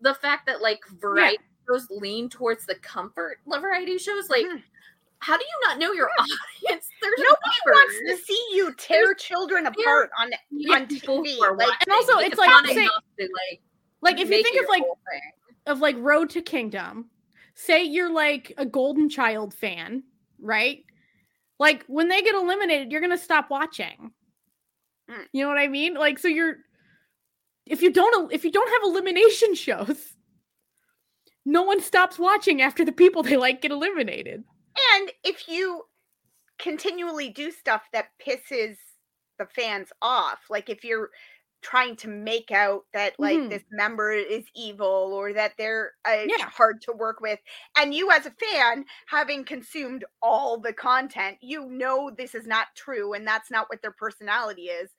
[SPEAKER 3] the fact that like variety shows lean towards the comfort variety shows like
[SPEAKER 2] Mhm.
[SPEAKER 3] How do you not know your audience? There's
[SPEAKER 2] Nobody wants to see you tear children apart on
[SPEAKER 3] Yeah,
[SPEAKER 2] on TV. Like,
[SPEAKER 1] and also, it's like,
[SPEAKER 3] not
[SPEAKER 1] say-
[SPEAKER 3] enough to, like
[SPEAKER 1] like if you think of like of like road to kingdom say you're like a golden child fan right? Like when they get eliminated you're gonna stop watching.
[SPEAKER 2] Mm.
[SPEAKER 1] you know what i mean? Like so you're if you don't if you don't have elimination shows no one stops watching after the people they like get eliminated
[SPEAKER 2] and if you continually do stuff that pisses the fans off, like if you're trying to make out that like
[SPEAKER 1] Mhm.
[SPEAKER 2] this member is evil or that they're uh,
[SPEAKER 1] Yeah.
[SPEAKER 2] hard to work with and you as a fan having consumed all the content you know this is not true and that's not what their personality is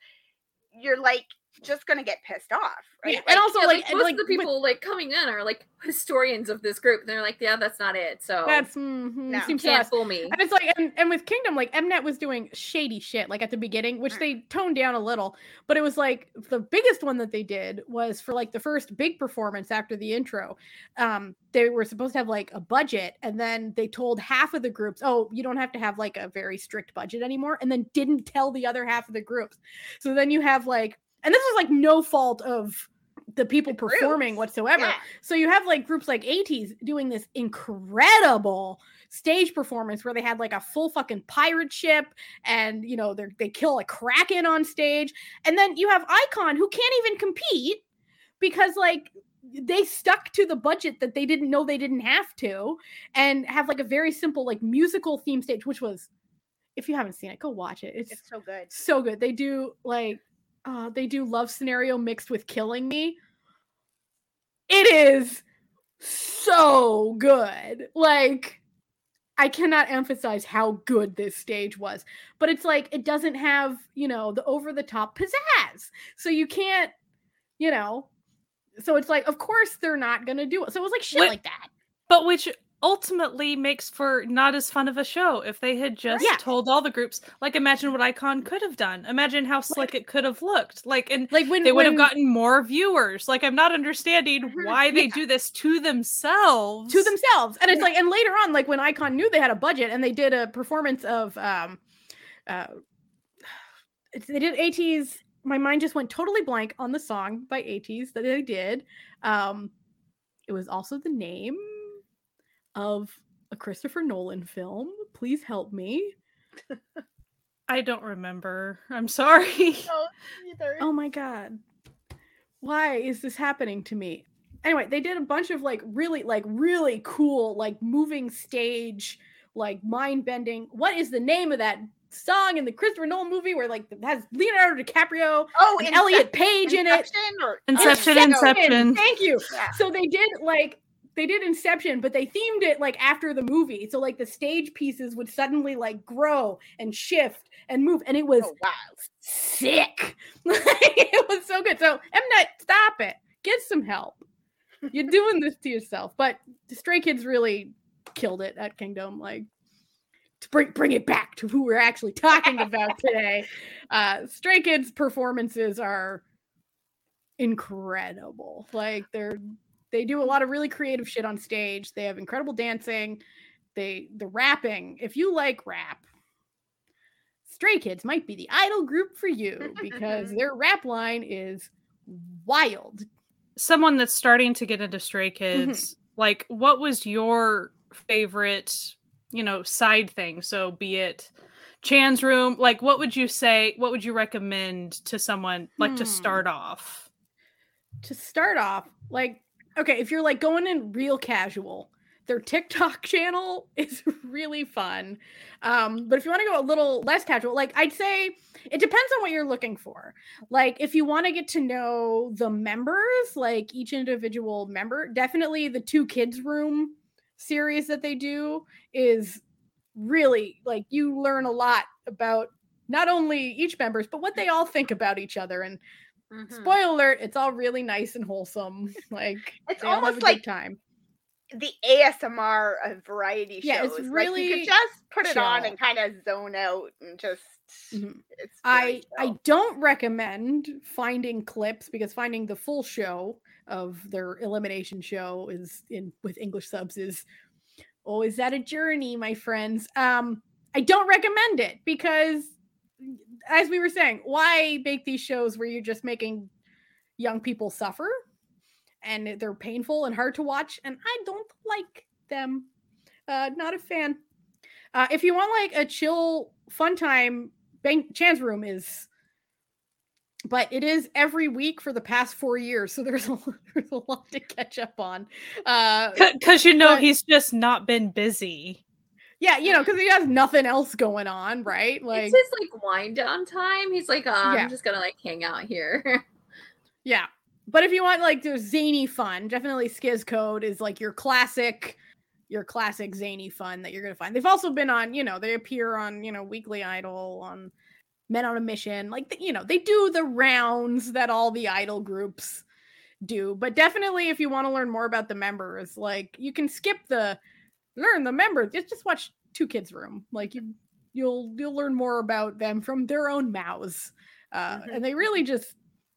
[SPEAKER 2] you're like just gonna get pissed off right
[SPEAKER 1] Yeah, and also
[SPEAKER 3] Yeah,
[SPEAKER 1] like,
[SPEAKER 3] like, most
[SPEAKER 1] like
[SPEAKER 3] of the
[SPEAKER 1] with-
[SPEAKER 3] people like coming in are like historians of this group and they're like yeah that's not it so
[SPEAKER 1] that's mhm,
[SPEAKER 2] No.
[SPEAKER 3] you
[SPEAKER 1] seems
[SPEAKER 3] can't fool me
[SPEAKER 1] And it's like, and, and with Kingdom, like Mnet was doing shady shit like at the beginning, which
[SPEAKER 2] Mm.
[SPEAKER 1] they toned down a little. But it was like the biggest one that they did was for like the first big performance after the intro. Um, they were supposed to have like a budget, and then they told half of the groups, "Oh, you don't have to have like a very strict budget anymore," and then didn't tell the other half of the groups. So then you have like, and this was like no fault of the people
[SPEAKER 2] The
[SPEAKER 1] performing whatsoever.
[SPEAKER 2] Yeah.
[SPEAKER 1] So you have like groups like ATEEZ doing this incredible stage performance where they had like a full fucking pirate ship and you know they they kill a kraken on stage and then you have iKON who can't even compete because like they stuck to the budget that they didn't know they didn't have to and have like a very simple like musical theme stage which was if you haven't seen it go watch it it's
[SPEAKER 2] it's so good
[SPEAKER 1] so good. They do like uh they do love scenario mixed with killing me. It is so good. Like I cannot emphasize how good this stage was. But it's like it doesn't have, you know, the over the top pizzazz. So you can't, you know, so it's like of course they're not going to do it. So it was like shit
[SPEAKER 4] Wait,
[SPEAKER 1] like that.
[SPEAKER 4] But which ultimately makes for not as fun of a show if they had just
[SPEAKER 1] Yeah.
[SPEAKER 4] told all the groups like imagine what iKON could have done. Imagine how slick it could have looked. Like and
[SPEAKER 1] like when
[SPEAKER 4] they would have gotten more viewers. Like i'm not understanding
[SPEAKER 2] Mhm.
[SPEAKER 4] why they do this to themselves.
[SPEAKER 1] To themselves. And it's like and later on like when iKON knew they had a budget and they did a performance of um uh it's- they did ATEEZ my mind just went totally blank on the song by ATEEZ that they did. Um it was also the name of a Christopher Nolan film? Please help me.
[SPEAKER 4] I don't remember. I'm sorry.
[SPEAKER 2] No,
[SPEAKER 1] oh my god. Why is this happening to me? Anyway they did a bunch of like really like really cool like moving stage like mind bending. What is the name of that song in the christopher nolan movie where like it has leonardo dicaprio
[SPEAKER 2] Oh,
[SPEAKER 1] and
[SPEAKER 2] Incep-
[SPEAKER 1] elliot page in it?
[SPEAKER 2] Inception or
[SPEAKER 4] Inception,
[SPEAKER 2] Oh,
[SPEAKER 4] Inception.
[SPEAKER 1] thank you.
[SPEAKER 2] Yeah.
[SPEAKER 1] so they did like they did Inception, but they themed it like after the movie. So like the stage pieces would suddenly like grow and shift and move, and it was
[SPEAKER 2] Oh, wow.
[SPEAKER 1] sick. it was so good. So M Night, stop it. Get some help. You're doing this to yourself. But the Stray Kids really killed it at Kingdom. Like to bring bring it back to who we're actually talking about today. Uh Stray Kids performances are incredible. Like they're they do a lot of really creative shit on stage. They have incredible dancing. They the rapping. If you like rap, Stray Kids might be the idol group for you because their rap line is wild.
[SPEAKER 4] someone that's starting to get into stray
[SPEAKER 1] Mm-hmm.
[SPEAKER 4] kids like what was your favorite you know side thing so be it chan's room like what would you say what would you recommend to someone like to
[SPEAKER 1] Hmm.
[SPEAKER 4] start off
[SPEAKER 1] To start off, like okay, if you're like going in real casual, their TikTok channel is really fun. Um, but if you want to go a little less casual, like I'd say it depends on what you're looking for. Like if you want to get to know the members, like each individual member, definitely the two kids room series that they do is really like you learn a lot about not only each members but what they all think about each other and
[SPEAKER 2] Mhm.
[SPEAKER 1] spoiler alert it's all really nice and wholesome like
[SPEAKER 2] It's
[SPEAKER 1] they all have a
[SPEAKER 2] almost like
[SPEAKER 1] time
[SPEAKER 2] the ASMR of variety shows.
[SPEAKER 1] Yeah, it's
[SPEAKER 2] like you
[SPEAKER 1] really
[SPEAKER 2] could just put it on and kind of zone out and just.
[SPEAKER 1] Mhm.
[SPEAKER 2] It's
[SPEAKER 1] I
[SPEAKER 2] very
[SPEAKER 1] I don't recommend finding clips because finding the full show of their elimination show is in with English subs is always that a journey, my friends. Um, I don't recommend it because, as we were saying, why make these shows where you're just making young people suffer and they're painful and hard to watch, and I don't like them. Uh, not a fan. Uh, if you want like a chill, fun time, Bang Chan's Room is, but it is every week for the past four years, so there's a there's a lot to catch up on. Uh,
[SPEAKER 4] because you know
[SPEAKER 1] but-
[SPEAKER 4] he's just not been busy
[SPEAKER 1] yeah, you know, because he has nothing else going on, right? Like,
[SPEAKER 3] it's his like wind down time. He's like, oh, I'm
[SPEAKER 1] Yeah.
[SPEAKER 3] just gonna like hang out here.
[SPEAKER 1] yeah. But if you want like the zany fun, definitely SKZ Code is like your classic, your classic zany fun that you're gonna find. They've also been on, you know, they appear on, you know, Weekly Idol, on Men on a Mission, like you know, they do the rounds that all the idol groups do. But definitely, if you want to learn more about the members, like you can skip the learn the members. Just just watch Two Kids Room. Like you, you'll you'll learn more about them from their own mouths. Uh,
[SPEAKER 2] Mhm.
[SPEAKER 1] And they really just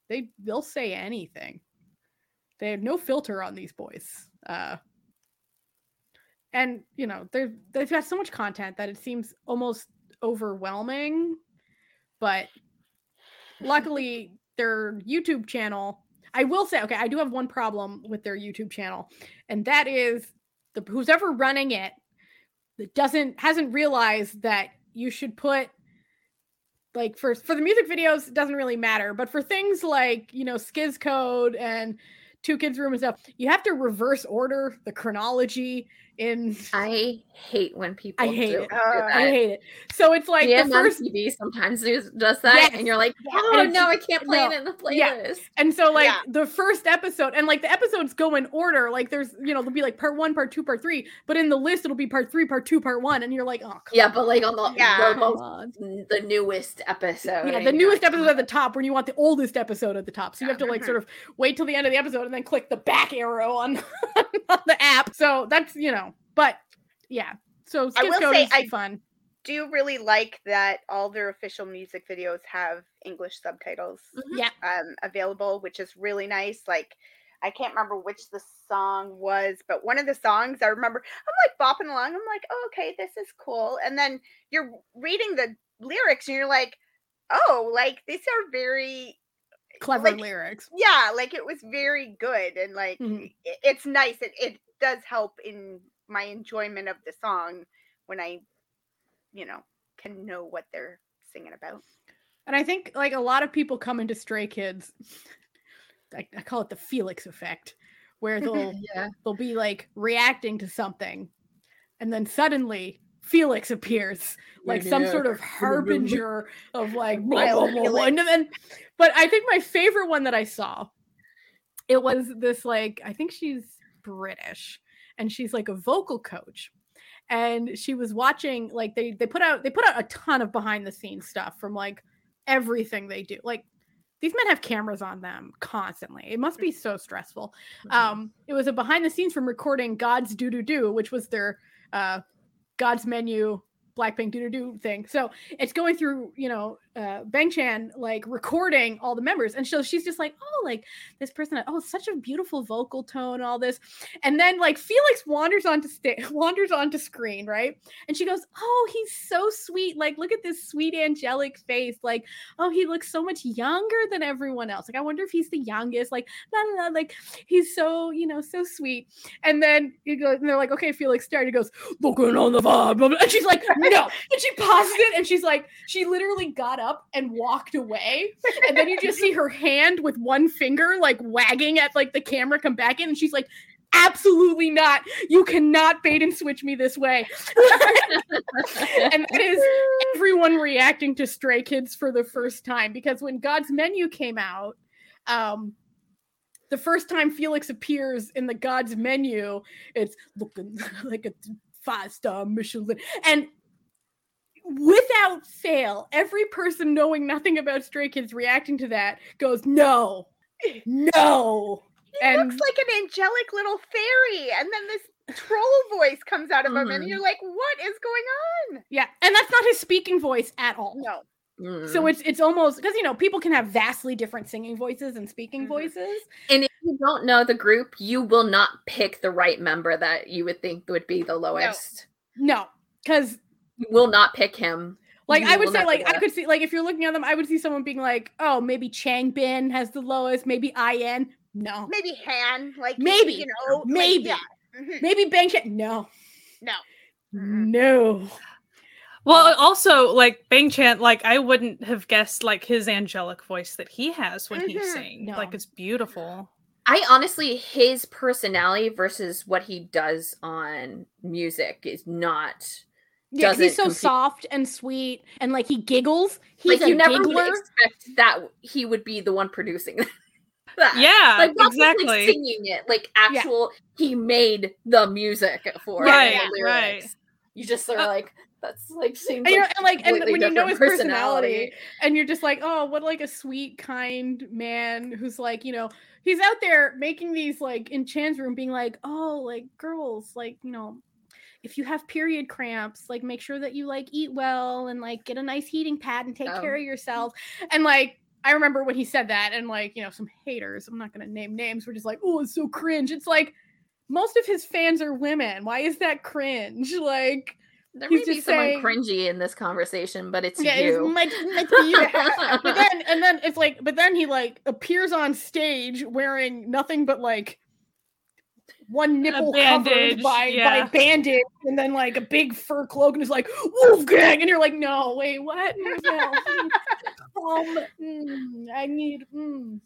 [SPEAKER 1] they they'll say anything. They have no filter on these boys. Uh, and you know they're they've got so much content that it seems almost overwhelming. But luckily, their YouTube channel. I will say, okay, I do have one problem with their YouTube channel, and that is the who's ever running it that doesn't hasn't realized that you should put like for for the music videos it doesn't really matter but for things like you know SKZ Code and two kids room and stuff you have to reverse order the chronology in
[SPEAKER 3] I hate when people
[SPEAKER 1] I hate
[SPEAKER 3] do,
[SPEAKER 1] it.
[SPEAKER 2] Uh,
[SPEAKER 3] that.
[SPEAKER 1] i hate it so it's like
[SPEAKER 3] yeah,
[SPEAKER 1] the first
[SPEAKER 3] TV sometimes does, does that,
[SPEAKER 1] Yes.
[SPEAKER 3] and you're like, oh
[SPEAKER 1] and
[SPEAKER 3] no, I can't play
[SPEAKER 1] no.
[SPEAKER 3] it in the
[SPEAKER 1] Yeah.
[SPEAKER 3] playlist.
[SPEAKER 1] And so, like
[SPEAKER 2] Yeah.
[SPEAKER 1] the first episode, and like the episodes go in order. Like there's, you know, there'll be like part one, part two, part three. But in the list, it'll be part three, part two, part one, and you're like, oh, come
[SPEAKER 3] Yeah, but like on the,
[SPEAKER 2] Yeah.
[SPEAKER 3] the most the newest episode.
[SPEAKER 1] Yeah, the newest
[SPEAKER 3] like,
[SPEAKER 1] episode at the top when you want the oldest episode at the top. So you have to like
[SPEAKER 2] Mhm.
[SPEAKER 1] sort of wait till the end of the episode and then click the back arrow on, on the app. So that's, you know, know. But yeah, so
[SPEAKER 2] I will
[SPEAKER 1] Code
[SPEAKER 2] say
[SPEAKER 1] is
[SPEAKER 2] I-
[SPEAKER 1] fun.
[SPEAKER 2] Do you really like that all their official music videos have English subtitles
[SPEAKER 1] Yeah,
[SPEAKER 2] um, available, which is really nice. Like, I can't remember which the song was, but one of the songs I remember, I'm like bopping along. I'm like, oh, okay, this is cool. And then you're reading the lyrics and you're like, oh, like these are very,
[SPEAKER 1] clever
[SPEAKER 2] like-
[SPEAKER 1] lyrics.
[SPEAKER 2] yeah, like it was very good. And like,
[SPEAKER 1] Mhm.
[SPEAKER 2] i- it's nice. It, it does help in my enjoyment of the song when I, you know, can know what they're singing about.
[SPEAKER 1] And I think like a lot of people come into Stray Kids. I, I call it the Felix effect, where they'll
[SPEAKER 3] Yeah.
[SPEAKER 1] they'll be like reacting to something, and then suddenly Felix appears like some sort of harbinger of like blah, blah, blah, blah. And then, but I think my favorite one that I saw, it was this like I think she's British, and she's like a vocal coach. And she was watching like they they put out they put out a ton of behind the scenes stuff from like everything they do. Like these men have cameras on them constantly. It must be so stressful. Um, it was a behind the scenes from recording God's Do Do Do, which was their uh, God's Menu Blackpink Do Do Do thing. So it's going through, you know, uh, Bang Chan like recording all the members, and so she's just like, oh, like this person, oh, such a beautiful vocal tone, all this, and then like Felix wanders onto sta- wanders onto screen, right? And she goes, oh, he's so sweet. Like, look at this sweet angelic face. Like, oh, he looks so much younger than everyone else. Like, I wonder if he's the youngest. Like, la la la. Like, he's so, you know, so sweet. And then you go, and they're like, okay, Felix, start. He goes, looking on the vibe. And she's like, no. And she pauses it and she's like, she literally got up and walked away. And then you just see her hand with one finger like wagging at like the camera come back in. And she's like, absolutely not. You cannot bait and switch me this way. and that is everyone reacting to Stray Kids for the first time because when God's Menu came out, um, the first time Felix appears in the God's Menu, it's looking like a five star Michelin, and without fail, every person knowing nothing about Stray Kids reacting to that goes, "No, no."
[SPEAKER 2] He
[SPEAKER 1] And-
[SPEAKER 2] looks like an angelic little fairy, and then this troll voice comes out of him, and
[SPEAKER 3] Mhm.
[SPEAKER 2] you're like, "What is going on?"
[SPEAKER 1] Yeah, and that's not his speaking voice at all.
[SPEAKER 2] No,
[SPEAKER 1] So
[SPEAKER 3] Mm.
[SPEAKER 1] it's it's almost because you know people can have vastly different singing voices and speaking
[SPEAKER 2] Mhm.
[SPEAKER 1] voices.
[SPEAKER 3] and if you don't know the group, you will not pick the right member that you would think would be the lowest.
[SPEAKER 1] No, because
[SPEAKER 3] You will not pick him.
[SPEAKER 1] like
[SPEAKER 3] You
[SPEAKER 1] I would say like I could see like if you're looking at them, I would see someone being like, oh, maybe Chang Bin has the lowest, maybe In. No,
[SPEAKER 2] maybe Han, like
[SPEAKER 1] Maybe,
[SPEAKER 2] you know, like,
[SPEAKER 1] maybe.
[SPEAKER 2] yeah. Mhm.
[SPEAKER 1] maybe Bang Chan. No,
[SPEAKER 2] No, Mm-mm.
[SPEAKER 1] no.
[SPEAKER 4] Well, also like Bang Chan, like I wouldn't have guessed like his angelic voice that he has when he
[SPEAKER 2] Mhm.
[SPEAKER 4] sings.
[SPEAKER 1] No.
[SPEAKER 4] Like it's beautiful.
[SPEAKER 3] I honestly, his personality versus what he does on music is not
[SPEAKER 1] Yeah, 'cause he's so
[SPEAKER 3] compete-
[SPEAKER 1] soft and sweet, and like he giggles. He's
[SPEAKER 3] like you
[SPEAKER 1] a
[SPEAKER 3] never
[SPEAKER 1] giggler.
[SPEAKER 3] would expect that he would be the one producing that.
[SPEAKER 4] Yeah,
[SPEAKER 3] like not just, like,
[SPEAKER 4] exactly.
[SPEAKER 3] singing it, like actual. He made the music for it,
[SPEAKER 1] Right,
[SPEAKER 3] the
[SPEAKER 4] right.
[SPEAKER 3] lyrics. You just are
[SPEAKER 4] Uh,
[SPEAKER 3] like that's like seems
[SPEAKER 1] and, you're,
[SPEAKER 3] like
[SPEAKER 1] and like and when you know his
[SPEAKER 3] different
[SPEAKER 1] personality, and you're just like oh what like a sweet kind man who's like you know he's out there making these like in chan's room being like oh like girls like you know if you have period cramps like make sure that you like eat well and like get a nice heating pad and take care
[SPEAKER 3] Oh.
[SPEAKER 1] of yourself and like I remember when he said that, and like, you know, some haters, I'm not going to name names, were just like, oh, it's so cringe. It's like, most of his fans are women. Why is that cringe? Like,
[SPEAKER 3] There may be someone
[SPEAKER 1] saying-
[SPEAKER 3] cringy in this conversation, but it's
[SPEAKER 1] yeah, it's
[SPEAKER 3] you.
[SPEAKER 1] much, much you. but then and then it's like but then he like appears on stage wearing nothing but like one nipple covered by
[SPEAKER 4] yeah.
[SPEAKER 1] by bandage and then like a big fur cloak and is like Wolfgang and you're like no wait what no. um mm, I need mm,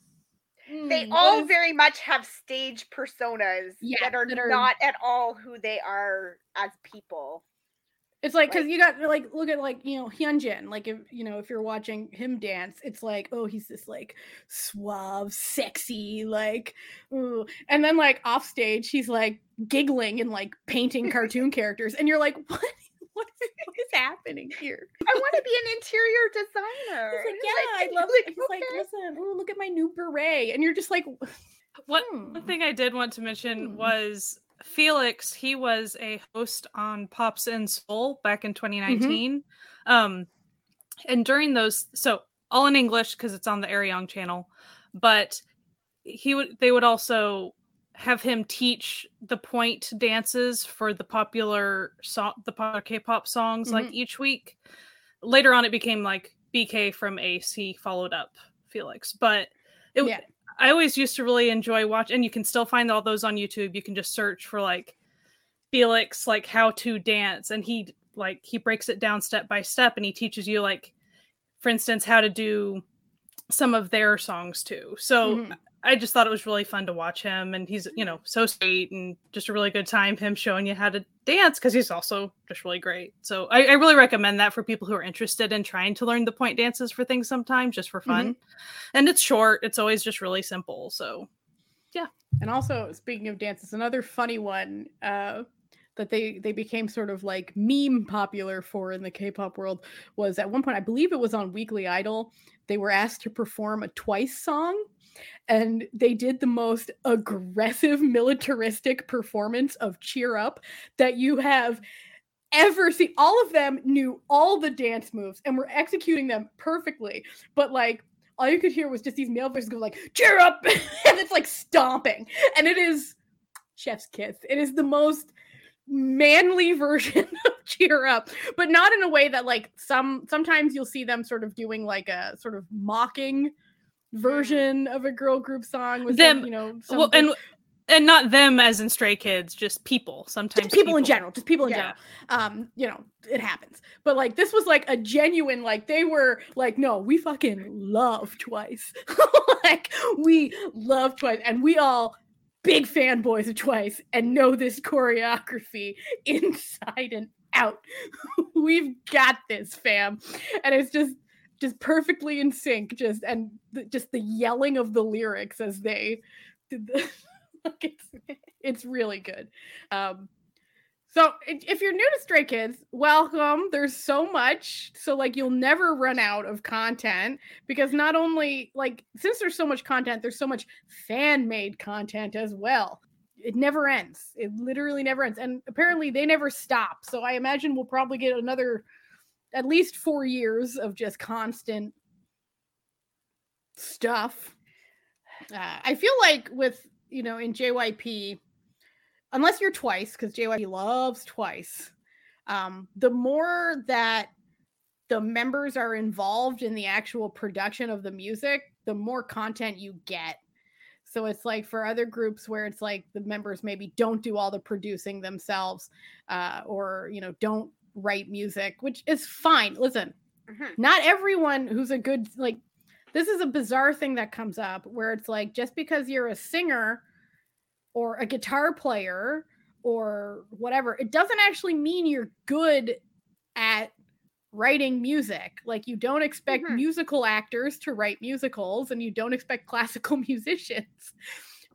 [SPEAKER 2] they
[SPEAKER 1] mm, what
[SPEAKER 2] all very much have stage personas
[SPEAKER 1] Yeah,
[SPEAKER 2] that are
[SPEAKER 1] that are-
[SPEAKER 2] not at all who they are as people.
[SPEAKER 1] It's like because
[SPEAKER 2] Like-
[SPEAKER 1] you got like look at like you know Hyunjin like if you know if you're watching him dance it's like oh he's this like suave sexy like ooh and then like off stage he's like giggling and like painting cartoon characters and you're like what what is, what is happening here?
[SPEAKER 2] I want to be an interior designer.
[SPEAKER 1] He's like yeah
[SPEAKER 2] it's
[SPEAKER 1] I love
[SPEAKER 2] like,
[SPEAKER 1] it. He's like listen oh look at my new beret and you're just like
[SPEAKER 4] What
[SPEAKER 1] hmm.
[SPEAKER 4] one thing I did want to mention
[SPEAKER 1] Hmm.
[SPEAKER 4] was Felix, he was a host on Pops in Seoul back in
[SPEAKER 1] Mm-hmm.
[SPEAKER 4] 2019. Um, and during those, so all in English because it's on the Arirang channel, but he would they would also have him teach the point dances for the popular song, the popular K-pop songs, like each week. Later on, it became like BK from AC followed up Felix, but it,
[SPEAKER 1] Yeah.
[SPEAKER 4] I always used to really enjoy watch, and you can still find all those on YouTube. You can just search for like Felix, like how to dance, and he like he breaks it down step by step, and he teaches you like, for instance, how to do some of their songs too. So
[SPEAKER 1] Mhm.
[SPEAKER 4] I just thought it was really fun to watch him, and he's you know so sweet and just a really good time. Him showing you how to dance because he's also just really great. So I, I really recommend that for people who are interested in trying to learn the point dances for things sometimes just for fun. And it's short. It's always just really simple. So yeah.
[SPEAKER 1] And also, speaking of dances, another funny one uh, that they they became sort of like meme popular for in the K-pop world was at one point, I believe it was on Weekly Idol. They were asked to perform a Twice song, and they did the most aggressive, militaristic performance of "Cheer Up" that you have ever seen. All of them knew all the dance moves and were executing them perfectly, but like all you could hear was just these male voices go like cheer up! And it's like stomping. And it is chef's kiss. It is the most manly version of cheer up but not in a way that like some sometimes you'll see them sort of doing like a sort of mocking version of a girl group song with some,
[SPEAKER 4] Them-
[SPEAKER 1] you know
[SPEAKER 4] well, and and not them as in stray kids, just people. Sometimes
[SPEAKER 1] just people, in general just people in
[SPEAKER 4] Yeah.
[SPEAKER 1] general. Um you know it happens. But like this was like a genuine like they were like no we fucking love twice. Like we love twice and we all big fanboys of twice and know this choreography inside and out. We've got this fam. And it's just just perfectly in sync just and just the yelling of the lyrics as they did the like it's it's really good um so if you're new to Stray Kids, welcome. There's so much. So like you'll never run out of content because not only like since there's so much content, there's so much fan-made content as well. It never ends. It literally never ends. And apparently they never stop. So I imagine we'll probably get another at least 4 years of just constant stuff. Uh, I feel like with, you know, in JYP unless you're twice because JYP loves twice. Um, the more that the members are involved in the actual production of the music, the more content you get. So it's like for other groups where it's like the members maybe don't do all the producing themselves, uh, or you know don't write music, which is fine. Listen,
[SPEAKER 2] Mhm.
[SPEAKER 1] not everyone who's a good like this is a bizarre thing that comes up where it's like just because you're a singer or a guitar player or whatever it doesn't actually mean you're good at writing music like you don't expect
[SPEAKER 2] Mhm.
[SPEAKER 1] musical actors to write musicals and you don't expect classical musicians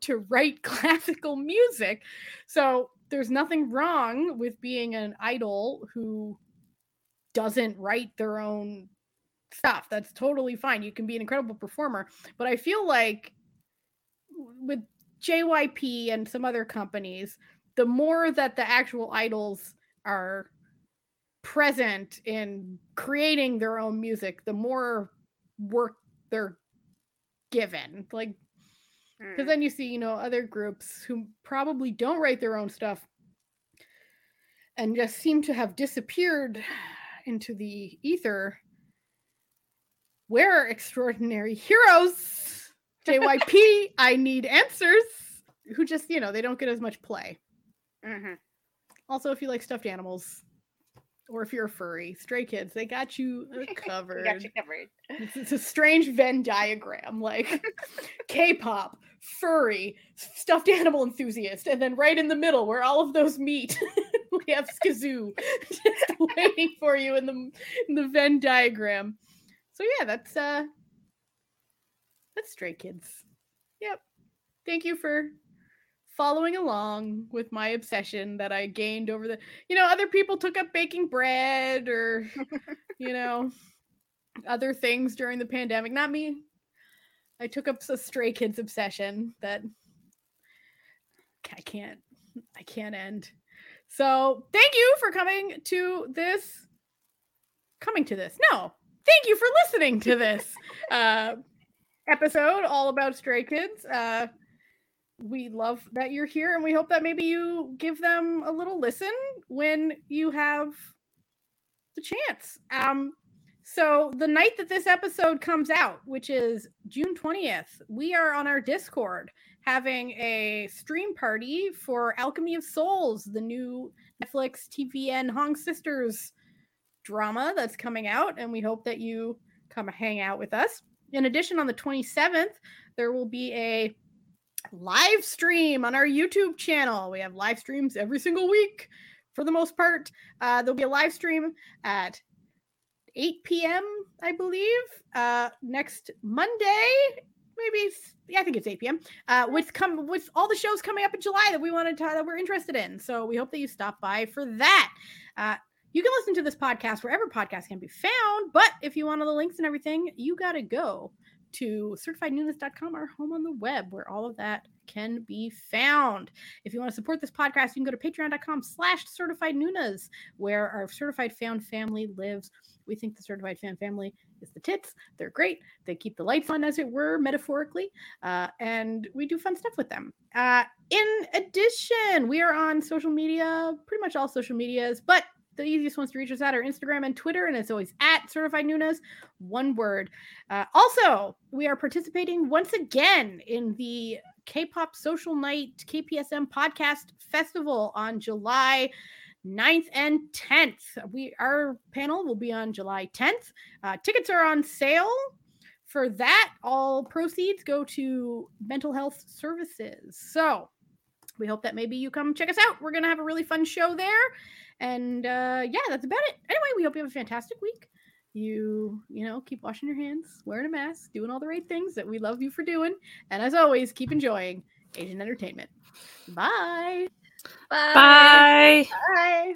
[SPEAKER 1] to write classical music so there's nothing wrong with being an idol who doesn't write their own stuff. That's totally fine. You can be an incredible performer, but I feel like with JYP and some other companies, the more that the actual idols are present in creating their own music, the more work they're given. Like because
[SPEAKER 2] Mm.
[SPEAKER 1] then you see, you know, other groups who probably don't write their own stuff and just seem to have disappeared into the ether. We're extraordinary heroes. JYP, I need answers. Who just, you know, they don't get as much play.
[SPEAKER 2] Mhm.
[SPEAKER 1] Also, if you like stuffed animals, or if you're a furry, stray kids, they got you uh, covered.
[SPEAKER 2] got you covered.
[SPEAKER 1] It's, it's a strange Venn diagram, like K-pop, furry, stuffed animal enthusiast, and then right in the middle where all of those meet, we have SKZOO just waiting for you in the in the Venn diagram. So yeah, that's uh that's Stray Kids. Yep. Thank you for following along with my obsession that I gained over the you know, other people took up baking bread or you know, other things during the pandemic. Not me. I took up a stray kids obsession that I can't I can't end. So thank you for coming to this. Coming to this. No, thank you for listening to this uh, episode all about stray kids. Uh, we love that you're here and we hope that maybe you give them a little listen when you have the chance. Um, so the night that this episode comes out, which is June 20th, we are on our Discord having a stream party for Alchemy of Souls, the new Netflix TVN Hong Sisters drama that's coming out, and we hope that you come hang out with us. In addition, on the 27th, there will be a live stream on our YouTube channel. We have live streams every single week for the most part. Uh, there'll be a live stream at 8 p.m., I believe, uh, next Monday. Maybe yeah, I think it's 8 p.m. Uh, with come with all the shows coming up in July that we wanted to that we're interested in. So we hope that you stop by for that. Uh, you can listen to this podcast wherever podcasts can be found. But if you want all the links and everything, you got to go to certifiednoonas.com, our home on the web, where all of that can be found. If you want to support this podcast, you can go to patreon.com slash certified Noonas, where our certified found family lives. We think the certified fan family is the tits. They're great. They keep the lights on, as it were, metaphorically. Uh, and we do fun stuff with them. Uh, in addition, we are on social media, pretty much all social medias, but the easiest ones to reach us at are Instagram and Twitter, and it's always at Certified Noonas, one word. Uh, also, we are participating once again in the K-pop Social Night KPSM Podcast Festival on July 9th and 10th. We our panel will be on July 10th. Uh, tickets are on sale. For that, all proceeds go to mental health services. So we hope that maybe you come check us out. We're gonna have a really fun show there. And uh, yeah, that's about it. Anyway, we hope you have a fantastic week. You, you know, keep washing your hands, wearing a mask, doing all the right things that we love you for doing. And as always, keep enjoying Asian entertainment. Bye.
[SPEAKER 3] Bye.
[SPEAKER 4] Bye.
[SPEAKER 2] Bye.